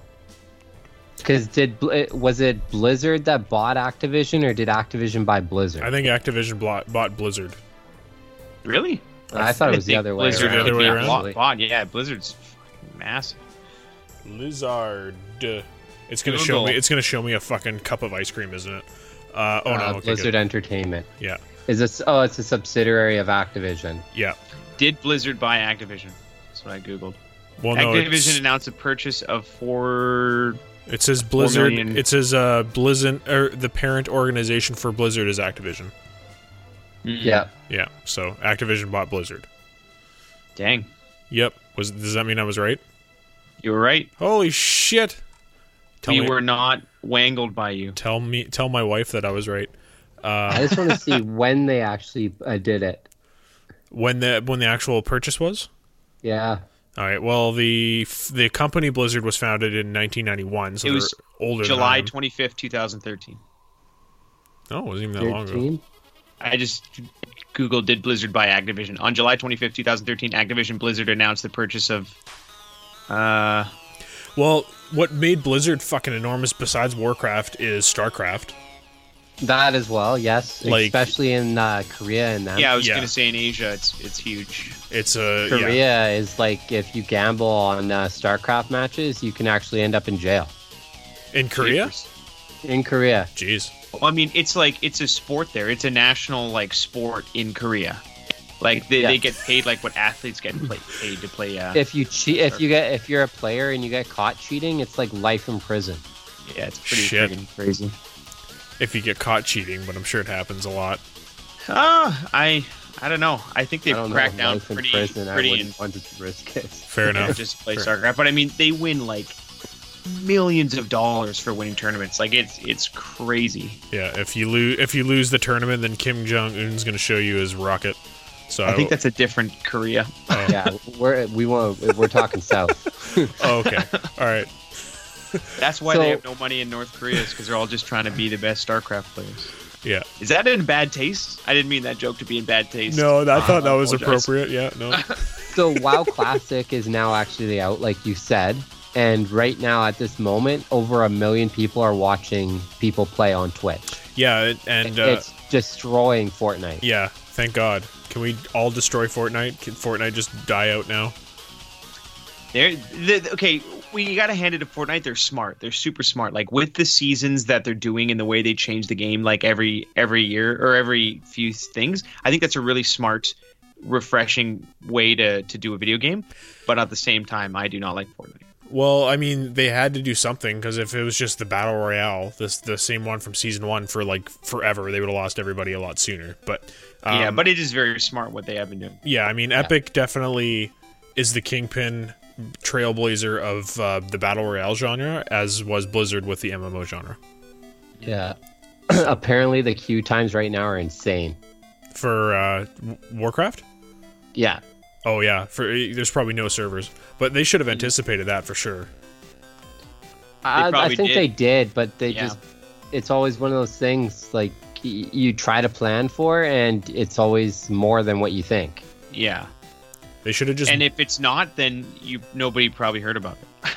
Because did Bl- was it Blizzard that bought Activision, or did Activision buy Blizzard? I think Activision bought, bought Blizzard. Really? I thought it was the think other way Blizzard The other around. way yeah, around? bought- bought- yeah, Blizzard's massive. Lizard. It's gonna show me. It's gonna show me a fucking cup of ice cream, isn't it? Uh, oh no. Uh, Okay, Blizzard good. Entertainment. Yeah. Is this? Oh, it's a subsidiary of Activision. Yeah. Did Blizzard buy Activision? That's what I googled. Well, no. Activision it's- announced a purchase of four. It says Blizzard. It says uh, Blizzard. Or the parent organization for Blizzard is Activision. Yeah. Yeah. So Activision bought Blizzard. Dang, Yep. Was does that mean I was right? You were right. Holy shit! Tell we me. were not wangled by you. Tell me. Tell my wife that I was right. I Uh, just want to see when they actually uh, did it. when the when the actual purchase was. Yeah. All right. Well, the the company Blizzard was founded in 1991, so It they're was older. July than I twenty fifth, two thousand thirteen. No, it wasn't even that long ago. I just googled did Blizzard buy Activision on July twenty fifth, two thousand thirteen. Activision Blizzard announced the purchase of. Uh, Well, what made Blizzard fucking enormous besides Warcraft is StarCraft. That as well, yes. Like- Especially in uh, Korea and that. yeah, I was Yeah. gonna say in Asia, it's it's huge. It's a yeah. Korea is like if you gamble on uh, StarCraft matches, you can actually end up in jail. in Korea. In Korea. Jeez. Well, I mean, it's like it's a sport there. It's a national like sport in Korea. Like they, Yeah. they get paid like what athletes get play, paid to play. Uh, If you cheat, if you get, if you're a player and you get caught cheating, it's like life in prison. yeah, it's pretty Shit. friggin' crazy. If you get caught cheating, but I'm sure it happens a lot. Ah, I I don't know. I think they've don't know. cracked down life in pretty prison, I pretty wouldn't in want to risk it. Fair enough. just play Fair. StarCraft. But I mean, they win like millions of dollars for winning tournaments. Like it's it's crazy. Yeah. If you lose, if you lose the tournament, then Kim Jong Un's going to show you his rocket. So I think that's a different Korea. Oh, yeah, we're we want we're talking south. oh, okay. All right. That's why So- they have no money in North Korea, is because they're all just trying to be the best StarCraft players. Yeah. Is that in bad taste? I didn't mean that joke to be in bad taste. No, I thought that was appropriate. Yeah. No. So WoW Classic is now actually out, like you said, and right now at this moment, over a million people are watching people play on Twitch. Yeah. it- And uh, it's destroying Fortnite. yeah. Thank God, Can we all destroy Fortnite? Can Fortnite just die out now? They're the, okay. We got to hand it to Fortnite. They're smart. They're super smart. Like with the seasons that they're doing and the way they change the game, like every every year or every few things. I think that's a really smart, refreshing way to to do a video game. But at the same time, I do not like Fortnite. Well, I mean, they had to do something because if it was just the battle royale, this the same one from season one for like forever, they would have lost everybody a lot sooner. But um, yeah, but it is very smart what they have been doing. yeah, I mean, Epic definitely is the kingpin trailblazer of uh, the battle royale genre, as was Blizzard with the MMO genre. Yeah. Apparently, the queue times right now are insane. For uh, Warcraft, Yeah. Oh yeah, for there's probably no servers, but they should have anticipated that for sure. I, I think did. they did, but they Yeah. just. It's always one of those things like y- you try to plan for, and it's always more than what you think. Yeah, They should have just. and if it's not, then you nobody probably heard about it.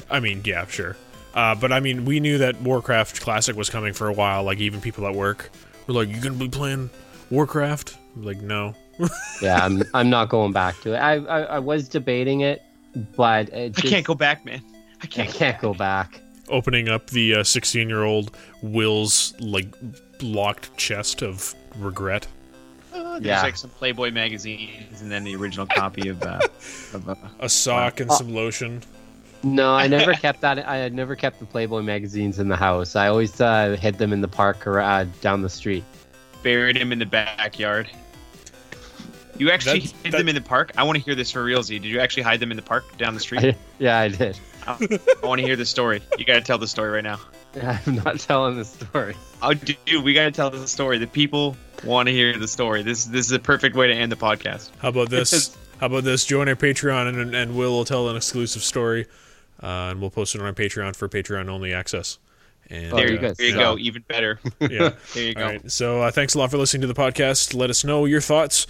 I mean, yeah, sure. Uh, but I mean, we knew that Warcraft Classic was coming for a while. Like even people at work were like, "You gonna be playing Warcraft?" I'm like, no. Yeah, I'm. I'm not going back to it. I. I, I was debating it, but it I can't go back, man. I I can't. I can't go back. Opening up the 16 year old Will's like locked chest of regret. Uh, there's Yeah. like some Playboy magazines, and then the original copy of. Uh, of uh, A sock and some lotion. No, I never kept that. I had never kept the Playboy magazines in the house. I always uh, hid them in the park or uh, down the street. buried him in the backyard. You actually That's- hid that- them in the park. I want to hear this for real, Z. Did you actually hide them in the park down the street? I, yeah, I did. I want to hear the story. You got to tell the story right now. I'm not telling the story. Oh, dude, we got to tell the story. The people want to hear the story. This this is a perfect way to end the podcast. How about this? How about this? Join our Patreon and, and Will will tell an exclusive story, uh, and we'll post it on our Patreon for Patreon only access. And There you you, uh, guys there you suck. go. Even better. yeah. There you go. All right. So uh, thanks a lot for listening to the podcast. Let us know your thoughts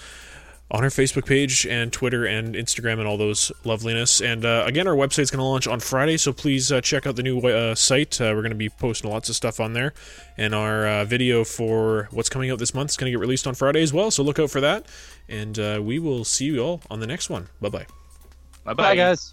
on our Facebook page and Twitter and Instagram and all those loveliness. And uh, again, our website's going to launch on Friday, so please uh, check out the new uh, site. Uh, we're going to be posting lots of stuff on there. And our uh, video for what's coming out this month is going to get released on Friday as well, so look out for that. And uh, we will see you all on the next one. Bye bye. Bye Bye, guys.